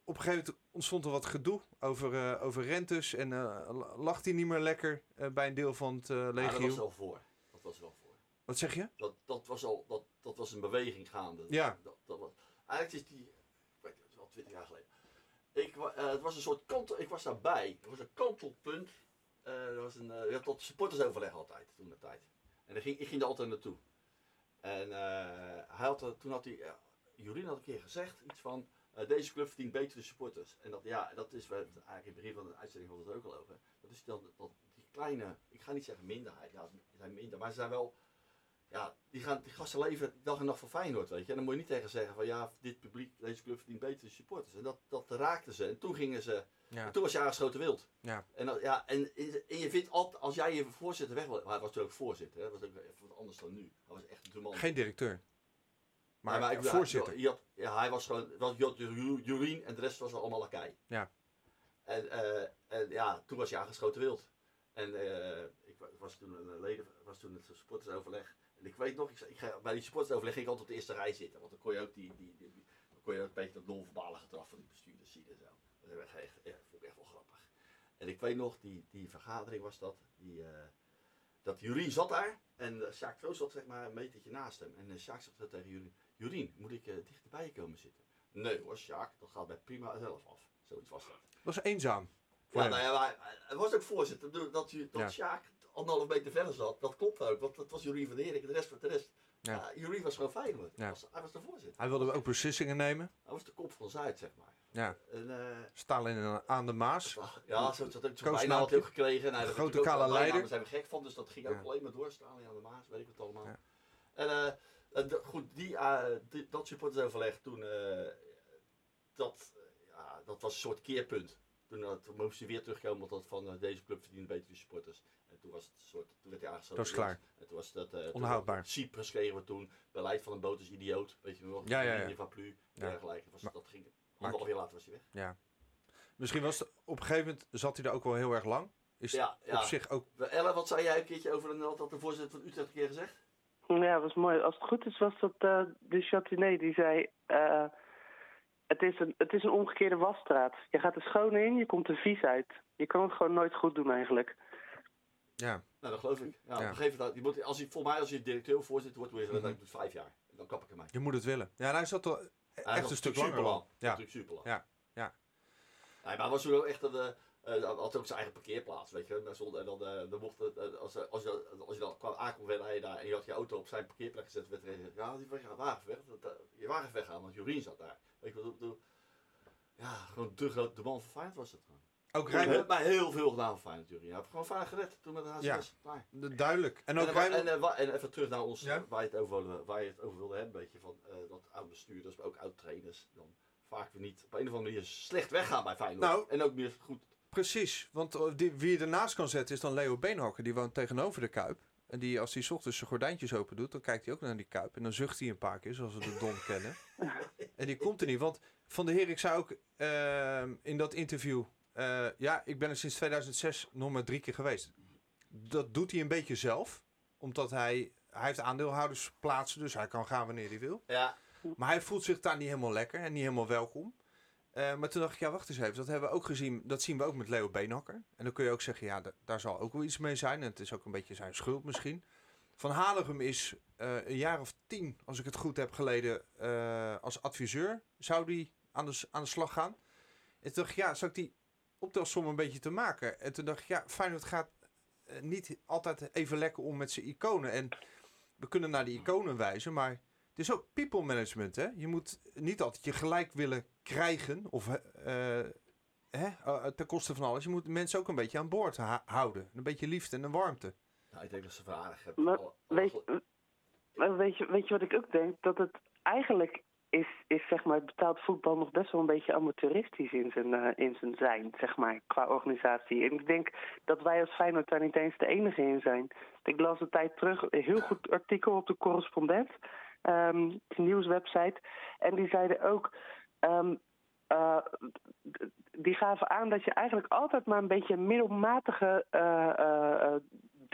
Op een gegeven moment ontstond er wat gedoe over, over rentes. En eh, lacht hij niet meer lekker bij een deel van het Ja, legio. dat was wel voor. Dat was wel voor. Wat zeg je? Dat, dat, was al, dat, dat was een beweging gaande. Ja. Dat, dat was, eigenlijk is die, ik weet het, is wel twintig jaar geleden. Ik, eh, het was een soort kantel, ik was daarbij. Het was een kantelpunt. Eh, er was een, eh, je had tot supportersoverleg altijd, toen de tijd. En dan ging, ik ging er altijd naartoe. En hij had, toen had hij, uh, Jorien had een keer gezegd iets van, deze club verdient betere supporters. En dat, ja, dat is, waar- eigenlijk in het begin van de uitzending hadden we het ook al over. Dat is dan dat, die kleine, ik ga niet zeggen minderheid, ja, zijn minder, maar ze zijn wel, ja, die, gaan, die gasten leven dag en nacht voor Feyenoord, weet je. En dan moet je niet tegen zeggen van, ja, dit publiek, deze club verdient betere supporters. En dat, dat raakte ze. En toen gingen ze, Ja. en toen was je aangeschoten wild. Ja. En, dat- ja, en, en je vindt altijd, als jij je voorzitter weg wil, maar hij was natuurlijk voorzitter, hè, dat was ook even wat anders dan nu. Hij was echt de man. Geen directeur. Maar, Ja, ik- voorzitter. Had, ja, hij was gewoon, was, je had Ju- Jurien en de rest was allemaal lakij. Ja. En, eh, en ja, toen was je aangeschoten wild. En eh, ik wa- was toen een leden, was toen het supportersoverleg. En ik weet nog, ik, ga, bij die supportersoverleg ging ik altijd op de eerste rij zitten. Want dan kon je ook die, die, dan kon je een beetje dat non-verbale gedrag van die bestuurders zien en zo. Dat echt, ja, vond ik echt wel grappig. En ik weet nog, die, die vergadering was dat, die, eh, dat Jurien zat daar en uh, Sjaak Troost zat zeg maar een metertje naast hem. En uh, Sjaak zegt tegen Jurien, Jurien, moet ik uh, dichterbij je komen zitten? Nee hoor, Sjaak, dat gaat bij prima zelf af. Zoiets was dat. Dat was eenzaam. Ja, nou ja, maar het was ook voorzitter. Dat, dat, dat Ja. Sjaak anderhalf meter verder zat, dat klopt ook. Want dat was Jurien van Erik de rest van de rest. Ja. Jurien was gewoon fijn hoor. Hij, was, hij was de voorzitter. Hij wilde ook beslissingen nemen. Hij was de kop van Zuid, zeg maar. Ja. En, eh, Stalin aan- aan de Maas. ja, zo, Koosnaam. bijna ook gekregen. En hij had Grote kale leider. Daar zijn we gek van, dus dat ging ook Ja. alleen maar doorstaan. Ja, de Maas, weet ik wat allemaal. Ja. En de- goed, die, eh, die, dat supportersoverleg toen, dat, ja, dat was een soort keerpunt. Toen, uh, toen moest hij weer terugkomen, want dat van eh, deze club verdient betere supporters. En toen, was het een soort, toen werd hij aangesloten. Dat is klaar. En toen was dat, eh, toen- Onhoudbaar. Cyprus kregen we toen, beleid van een boot is idioot, weet je nog. Ja, ja, ja. Van Plu, Ja. dergelijke. Was, Maar- dat ging, anderhalf jaar later was hij weg. Ja. Misschien was het, op een gegeven moment zat hij er ook wel heel erg lang. Is Ja, op zich ook... Ella, wat zei jij een keertje over een, wat had de voorzitter van Utrecht een keer gezegd? Ja, dat was mooi. Als het goed is, was dat eh, de Chatinet die zei... eh, het, is een, het is een omgekeerde wasstraat. Je gaat er schoon in, je komt er vies uit. Je kan het gewoon nooit goed doen eigenlijk. Ja. Nou, dat geloof ik. Ja, Ja. Op een gegeven moment, je moet, als je, voor mij als je directeur of voorzitter wordt, word je dan doet vijf jaar. Dan kap ik ermee. Je moet het willen. Ja, hij zat er Hij echt een stuk langer. lang. Ja. Natuurlijk super lang. Ja. Ja. Nee, maar hij was ook echt een, eh, had ook zijn eigen parkeerplaats, weet je. En dan, en dan, eh, dan mocht het, eh, als, als, je, als je dan kwam aankomt rijden daar en je had je auto op zijn parkeerplek gezet, werd er gezegd, ja, die wagen weg. Dat, je wagen weggaan, want Jorien zat daar. Weet je wat ik bedoel? Ja, gewoon de, grote de man van Feyenoord was het gewoon. Ook Hij Rijnmond, mij heel veel gedaan Feyenoord, Jorien. Hij heeft gewoon Feyenoord gered toen met de HCS. Ja. Klaar. duidelijk. En ook en, Rijnmond... en, en even terug naar ons, Ja? waar, je het over, wilde- waar je het over wilde hebben, een beetje van eh, dat oud bestuurders, maar ook oud trainers, dan vaak weer niet op een of andere manier slecht weggaan bij Feyenoord. Nou, en ook meer goed. Precies, want eh, die, wie je ernaast kan zetten is dan Leo Beenhakker. Die woont tegenover de Kuip. En die, als hij 's ochtends zijn gordijntjes open doet, dan kijkt hij ook naar die Kuip. En dan zucht hij een paar keer, zoals we de Don kennen. En die komt er niet. Want Van der Heer, ik zei ook ehm, in dat interview... eh, ja, ik ben er sinds 2006 nog maar drie keer geweest. Dat doet hij een beetje zelf. Omdat hij... Hij heeft aandeelhoudersplaatsen, dus hij kan gaan wanneer hij wil. Ja. Maar hij voelt zich daar niet helemaal lekker en niet helemaal welkom. Eh, maar toen dacht ik, ja, wacht eens even. Dat hebben we ook gezien. Dat zien we ook met Leo Beenhakker. En dan kun je ook zeggen, ja, da- daar zal ook wel iets mee zijn. En het is ook een beetje zijn schuld misschien. Van Halegem is eh, een jaar of tien, als ik het goed heb geleden, eh, als adviseur. Zou die aan de, aan de slag gaan? En toen dacht ik, ja, zou ik die optelsom een beetje te maken? En toen dacht ik, ja, Feyenoord gaat eh, niet altijd even lekker om met zijn iconen. En we kunnen naar die iconen wijzen, maar het is ook people management. Hè? Je moet niet altijd je gelijk willen krijgen of eh, eh, hè, eh, ten koste van alles. Je moet mensen ook een beetje aan boord houden. Een beetje liefde en een warmte. Nou, ik denk dat ze van aardig hebben. Maar Alle- weet, maar weet, je, weet je wat ik ook denk? Dat het eigenlijk is, is zeg maar, het betaald voetbal nog best wel een beetje amateuristisch in zijn, eh, in zijn zijn, zeg maar, qua organisatie. En ik denk dat wij als Feyenoord daar niet eens de enige in zijn. Ik las een tijd terug een heel goed artikel op de correspondent, ehm de nieuwswebsite. En die zeiden ook... eh, d- die gaven aan dat je eigenlijk altijd maar een beetje middelmatige eh, eh,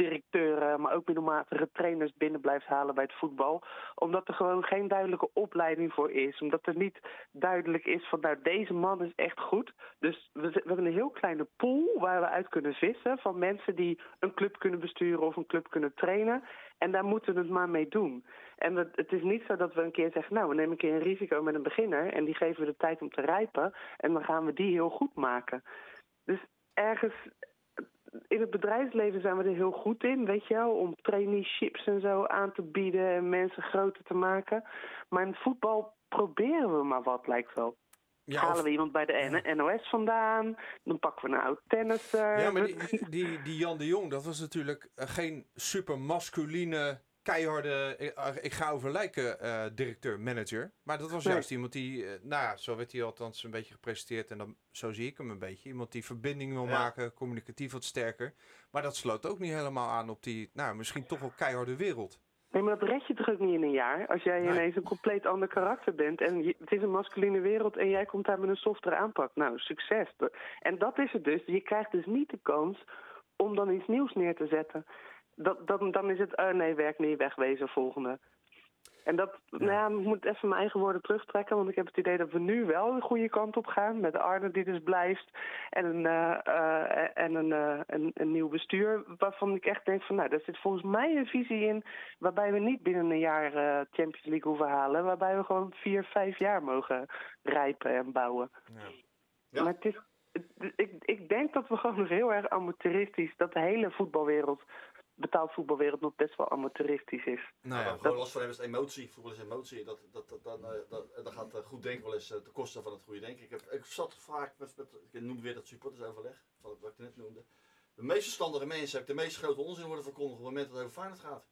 directeuren, maar ook middelmatige trainers binnen blijft halen bij het voetbal. Omdat er gewoon geen duidelijke opleiding voor is. Omdat er niet duidelijk is van nou deze man is echt goed. Dus we, hebben een heel kleine pool waar we uit kunnen vissen van mensen die een club kunnen besturen of een club kunnen trainen. En daar moeten we het maar mee doen. En het is niet zo dat we een keer zeggen, nou we nemen een keer een risico met een beginner en die geven we de tijd om te rijpen en dan gaan we die heel goed maken. Dus ergens in het bedrijfsleven zijn we er heel goed in, weet je wel, om traineeships en zo aan te bieden en mensen groter te maken. Maar in het voetbal proberen we maar wat, lijkt wel. Halen we iemand bij de NOS vandaan, dan pakken we een oud tennisser. Ja, maar die, die, die Jan de Jong, dat was natuurlijk eh, geen super masculine, keiharde, eh, ik ga over lijken eh, directeur-manager. Maar dat was Nee. juist iemand die, eh, nou ja, zo werd hij althans een beetje gepresenteerd en dan, zo zie ik hem een beetje. Iemand die verbinding wil Ja. maken, communicatief wat sterker. Maar dat sloot ook niet helemaal aan op die, nou, misschien toch wel keiharde wereld. Nee, maar dat red je toch ook niet in een jaar? Als jij ineens een compleet ander karakter bent en je- het is een masculine wereld en jij komt daar met een softere aanpak. Nou, succes. En dat is het dus. Je krijgt dus niet de kans om dan iets nieuws neer te zetten. Dat, dan, dan is het, oh nee, werk niet, wegwezen, volgende. En dat, nou ja, ik moet even mijn eigen woorden terugtrekken, want ik heb het idee dat we nu wel de goede kant op gaan. Met Arne die dus blijft en een, eh, eh, en een, eh, een, een nieuw bestuur. Waarvan ik echt denk van, nou, daar zit volgens mij een visie in waarbij we niet binnen een jaar eh, Champions League hoeven halen. Waarbij we gewoon vier, vijf jaar mogen rijpen en bouwen. Maar het is, het- ik, ik denk dat we gewoon nog heel erg amateuristisch, dat de hele voetbalwereld, betaald voetbalwereld, nog best wel amateuristisch is. Nou ja, ja, gewoon last van hebben is emotie. Voetbal is emotie. Dat, dat, dat, dan, eh, dat, dan gaat eh, goed denken wel eens eh, ten koste van het goede denken. Ik, heb, ik zat vaak met, met ik noem weer dat supportersoverleg, wat, wat ik net noemde. De meest verstandige mensen hebben de meest grote onzin worden verkondigd op het moment dat het over Feyenoord gaat.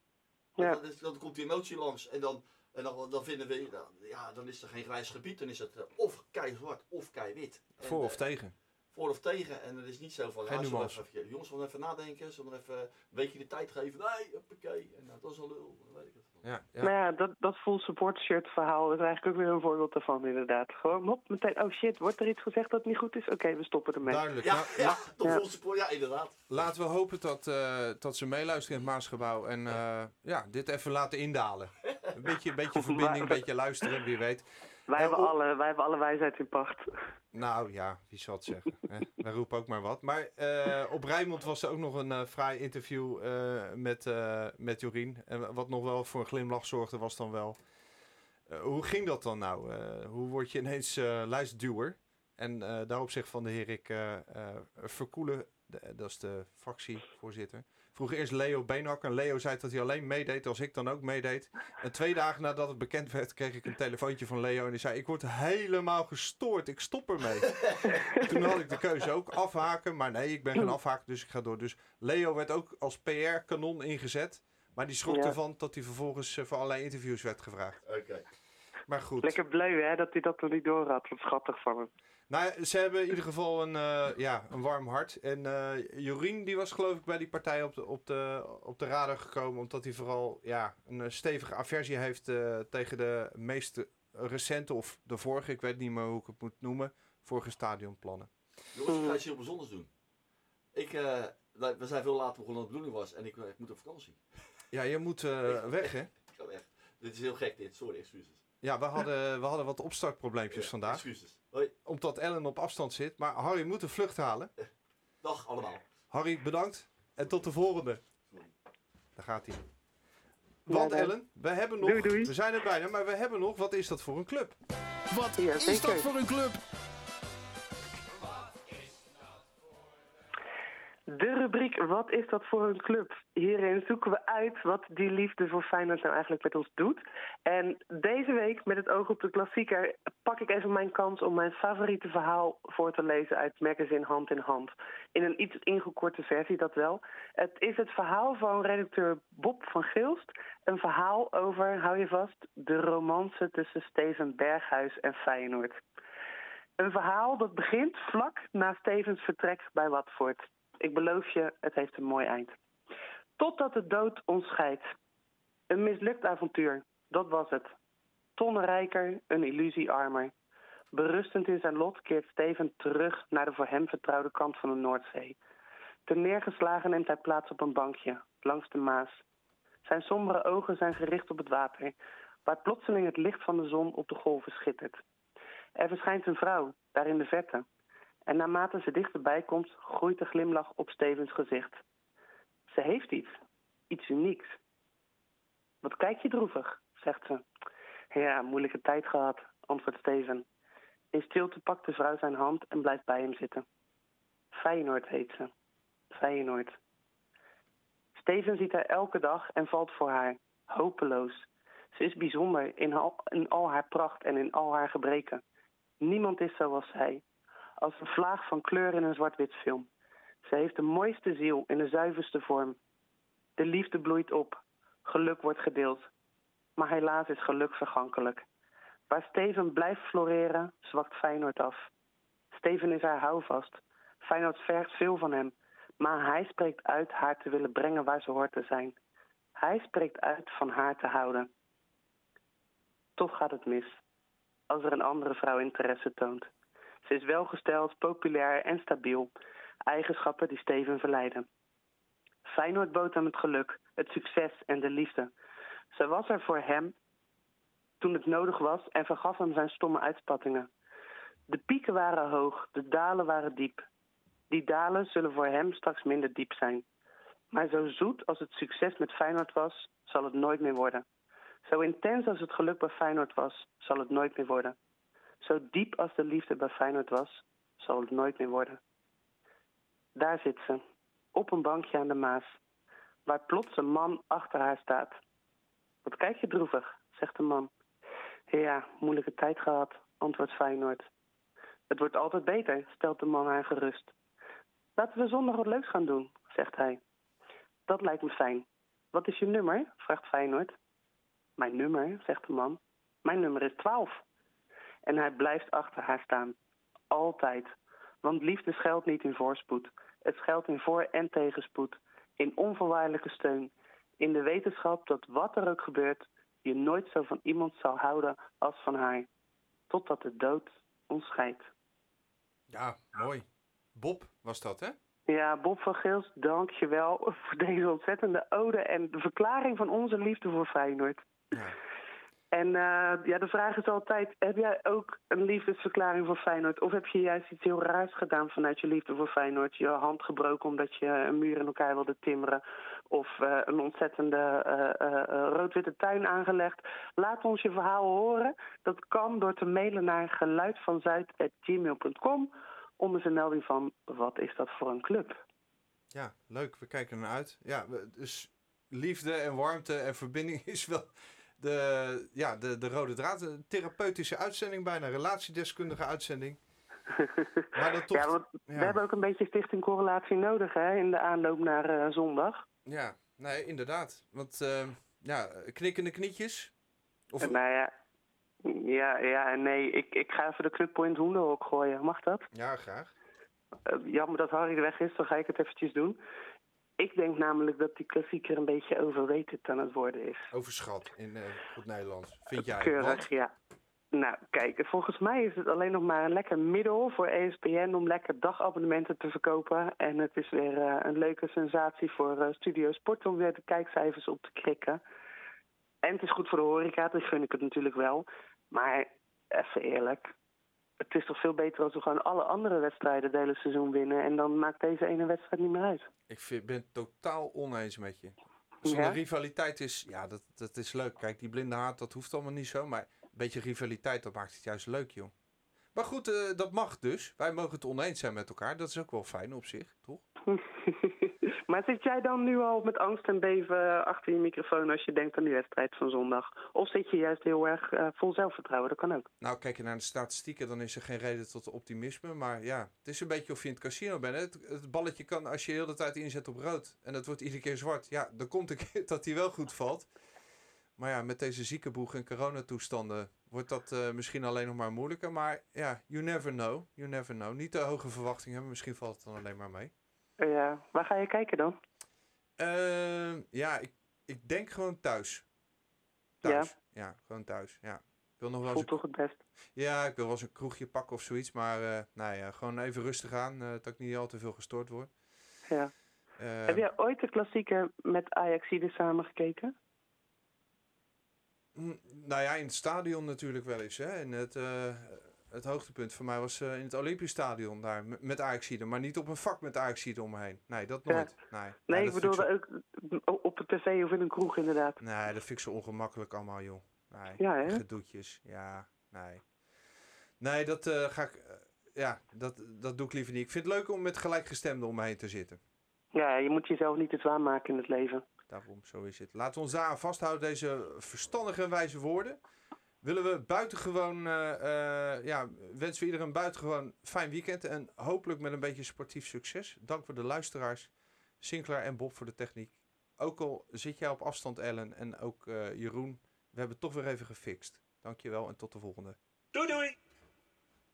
Ja. Dan, komt die emotie langs en dan, en dan, dan vinden we, dan, ja, dan is er geen grijs gebied. Dan is het of kei zwart of kei wit. En, voor of tegen. Voor of tegen. En het is niet zo van, Geen ja, zullen even, jongens, we even nadenken. Zullen we even een weekje de tijd geven? Nee, hoppakee. En nou, dat is een lul. Dan weet ik het. Ja, ja. Maar ja, dat, dat full support shirt verhaal is eigenlijk ook weer een voorbeeld daarvan inderdaad. Gewoon hop, meteen, oh shit, wordt er iets gezegd dat niet goed is? Oké, we stoppen ermee. Duidelijk. Ja, Nou, ja, Ja. vol support. Ja, inderdaad. laten we hopen dat, eh, dat ze meeluisteren in het Maasgebouw. En eh, ja, dit even laten indalen. Een beetje, een beetje verbinding, een beetje luisteren, wie weet. Wij, Eh, hebben alle, wij hebben alle wijsheid in pacht. Nou ja, wie zal het zeggen. Wij roepen ook maar wat. Maar eh, op Rijnmond was er ook nog een eh fraai interview eh, met, met Jorien. En wat nog wel voor een glimlach zorgde was dan wel... hoe ging dat dan nou? Hoe word je ineens lijstduwer? En daarop zegt Van de eh eh, Verkoelen, dat is de fractievoorzitter... Vroeg eerst Leo Beenhakker. En Leo zei dat hij alleen meedeed als ik dan ook meedeed. En twee dagen nadat het bekend werd, kreeg ik een telefoontje van Leo. En die zei: Ik word helemaal gestoord. Ik stop ermee. Toen had ik de keuze ook afhaken. Maar nee, ik ben geen afhaken, dus ik ga door. Dus Leo werd ook als PR-kanon ingezet. Maar die schrok Ja. ervan dat hij vervolgens eh, voor allerlei interviews werd gevraagd. Oké. Maar goed. Lekker bleu hè, dat hij dat er niet door had. Wat schattig van hem. Nou, ze hebben in ieder geval een, eh, ja, een warm hart. En eh Jorien die was geloof ik bij die partij op de, op de, op de radar gekomen. Omdat hij vooral ja, een eh, stevige aversie heeft eh, tegen de meest recente, of de vorige, ik weet niet meer hoe ik het moet noemen, vorige stadionplannen. Jongens, ik ga iets heel bijzonders doen. Ik, we zijn veel later begonnen dan de bedoeling was. En ik, ik moet op vakantie. Ja, je moet eh, weg hè? Ik ga weg. Dit is heel gek dit. Sorry, excuses. Ja, we hadden, we hadden wat opstartprobleempjes Ja, vandaag. Excuses. Hoi. Omdat Ellen op afstand zit. Maar Harry moet een vlucht halen. Dag allemaal. Harry, bedankt. En tot de volgende. Daar gaat hij. Want. Ellen, we hebben nog, Doei, doei. we zijn er bijna, maar we hebben nog, wat is dat voor een club? Wat Ja, is dat voor een club? De rubriek Wat is dat voor een club? Hierin zoeken we uit wat die liefde voor Feyenoord nou eigenlijk met ons doet. En deze week, met het oog op de klassieker, pak ik even mijn kans om mijn favoriete verhaal voor te lezen uit magazine Hand in Hand. In een iets ingekorte versie, dat wel. Het is het verhaal van redacteur Bob van Gilst. Een verhaal over, hou je vast, de romance tussen Steven Berghuis en Feyenoord. Een verhaal dat begint vlak na Stevens vertrek bij Watford. Ik beloof je, het heeft een mooi eind. Totdat de dood ons scheidt. Een mislukt avontuur, dat was het. Tonnen rijker, een illusie armer. Berustend in zijn lot keert Steven terug naar de voor hem vertrouwde kant van de Noordzee. Ten neergeslagen neemt hij plaats op een bankje, langs de Maas. Zijn sombere ogen zijn gericht op het water, waar plotseling het licht van de zon op de golven schittert. Er verschijnt een vrouw, daar in de verte. En naarmate ze dichterbij komt, groeit de glimlach op Stevens gezicht. Ze heeft iets. Iets unieks. Wat kijk je droevig, zegt ze. Ja, moeilijke tijd gehad, antwoordt Steven. In stilte pakt de vrouw zijn hand en blijft bij hem zitten. Feyenoord heet ze. Feyenoord. Steven ziet haar elke dag en valt voor haar. Hopeloos. Ze is bijzonder in al, in al haar pracht en in al haar gebreken. Niemand is zoals zij. Als een vlaag van kleur in een zwart-wit film. Ze heeft de mooiste ziel in de zuiverste vorm. De liefde bloeit op. Geluk wordt gedeeld. Maar helaas is geluk vergankelijk. Waar Steven blijft floreren, zwakt Feyenoord af. Steven is haar houvast. Feyenoord vergt veel van hem. Maar hij spreekt uit haar te willen brengen waar ze hoort te zijn. Hij spreekt uit van haar te houden. Toch gaat het mis. Als er een andere vrouw interesse toont. Ze is welgesteld, populair en stabiel. Eigenschappen die Steven verleiden. Feyenoord bood hem het geluk, het succes en de liefde. Ze was er voor hem toen het nodig was en vergaf hem zijn stomme uitspattingen. De pieken waren hoog, de dalen waren diep. Die dalen zullen voor hem straks minder diep zijn. Maar zo zoet als het succes met Feyenoord was, zal het nooit meer worden. Zo intens als het geluk bij Feyenoord was, zal het nooit meer worden. Zo diep als de liefde bij Feyenoord was, zal het nooit meer worden. Daar zit ze, op een bankje aan de Maas, waar plots een man achter haar staat. Wat kijk je droevig, zegt de man. Ja, moeilijke tijd gehad, antwoordt Feyenoord. Het wordt altijd beter, stelt de man haar gerust. Laten we zondag wat leuks gaan doen, zegt hij. Dat lijkt me fijn. Wat is je nummer? vraagt Feyenoord. Mijn nummer, zegt de man. Mijn nummer is 12. En hij blijft achter haar staan. Altijd. Want liefde schuilt niet in voorspoed. Het schuilt in voor- en tegenspoed. In onvoorwaardelijke steun. In de wetenschap dat wat er ook gebeurt, je nooit zo van iemand zal houden als van haar. Totdat de dood ons scheidt. Ja, mooi. Bob was dat, hè? Ja, Bob van Geels, dank je wel voor deze ontzettende ode en de verklaring van onze liefde voor Feyenoord. En eh, ja, de vraag is altijd, heb jij ook een liefdesverklaring voor Feyenoord? Of heb je juist iets heel raars gedaan vanuit je liefde voor Feyenoord? Je hand gebroken omdat je een muur in elkaar wilde timmeren? Of eh, een ontzettende eh, rood-witte tuin aangelegd? Laat ons je verhaal horen. Dat kan door te mailen naar geluidvanzuid.gmail.com onder zijn melding van wat is dat voor een club? Ja, leuk. We kijken ernaar uit. Ja, dus liefde en warmte en verbinding is wel de, ja, de, de rode draad. Een therapeutische uitzending bijna, relatiedeskundige uitzending. Maar dan toch... ja, want we hebben ook een beetje stichting correlatie nodig hè, in de aanloop naar eh, zondag. Ja, nee, inderdaad. Want eh, ja, knikkende knietjes. Of, Nou ja, ja, ja en nee. Ik, ik ga even de clubpoint hoenderhok gooien. Mag dat? Ja, graag. Eh, jammer dat Harry er weg is, dan ga ik het eventjes doen. Ik denk namelijk dat die klassieker een beetje overrated aan het worden is. Overschat in eh, goed Nederlands. Vind jij? Keurig, Want- ja. Nou, kijk, volgens mij is het alleen nog maar een lekker middel voor ESPN om lekker dagabonnementen te verkopen. En het is weer eh, een leuke sensatie voor eh, Studio Sport om weer de kijkcijfers op te krikken. En het is goed voor de horeca, dus vind ik het natuurlijk wel. Maar even eerlijk, het is toch veel beter als we gewoon alle andere wedstrijden het hele seizoen winnen. En dan maakt deze ene wedstrijd niet meer uit. Ik vind, ben het totaal oneens met je. Ja? rivaliteit is, ja, dat, dat is leuk. Kijk, die blinde haat, dat hoeft allemaal niet zo. Maar een beetje rivaliteit, dat maakt het juist leuk, joh. Maar goed, eh, dat mag dus. Wij mogen het oneens zijn met elkaar. Dat is ook wel fijn op zich, toch? Maar zit jij dan nu al met angst en beven achter je microfoon als je denkt aan die wedstrijd van zondag? Of zit je juist heel erg eh, vol zelfvertrouwen? Dat kan ook. Nou, kijk je naar de statistieken, dan is er geen reden tot optimisme. Maar ja, het is een beetje of je in het casino bent. hè. Het, het balletje kan, als je heel de tijd inzet op rood en dat wordt iedere keer zwart. Ja, dan komt een keer dat hij wel goed valt. Maar ja, met deze ziekenboeg en coronatoestanden wordt dat eh, misschien alleen nog maar moeilijker. Maar ja, you never know. You never know. Niet te hoge verwachtingen hebben. Misschien valt het dan alleen maar mee. Ja, waar ga je kijken dan? Ehm, ja, ik, ik denk gewoon thuis. Thuis. Ja, gewoon thuis. Ja. Ik wil nog wel eens Voelt een toch het best? Ja, ik wil wel eens een kroegje pakken of zoiets. Maar eh, nou ja, gewoon even rustig aan. eh, dat ik niet al te veel gestoord word. Ja. Eh, Heb jij ooit de klassieker met Ajaxide samen gekeken? Nou ja, in het stadion natuurlijk wel eens. Hè. En het, eh, het hoogtepunt voor mij was eh, in het Olympisch Stadion daar. Met Ajaxide. Maar niet op een vak met Ajaxide om me heen. Nee, dat nooit. Nee, Nee, Nee, ik bedoelde zo- ook op de tv of in een kroeg inderdaad. Nee, dat vind ik zo ongemakkelijk allemaal, joh. Nee, Ja, hè? gedoetjes. Ja, nee. Nee, dat eh, ga ik... ja, dat, dat doe ik liever niet. Ik vind het leuk om met gelijkgestemden om me heen te zitten. Ja, je moet jezelf niet te zwaar maken in het leven. Daarom, zo is het. Laten we ons daar aan vasthouden, deze verstandige en wijze woorden. Willen we buitengewoon, eh, ja, wensen we iedereen een buitengewoon fijn weekend. En hopelijk met een beetje sportief succes. Dank voor de luisteraars. Sinclair en Bob voor de techniek. Ook al zit jij op afstand, Ellen, en ook eh, Jeroen. We hebben het toch weer even gefixt. Dankjewel en tot de volgende. Doei doei!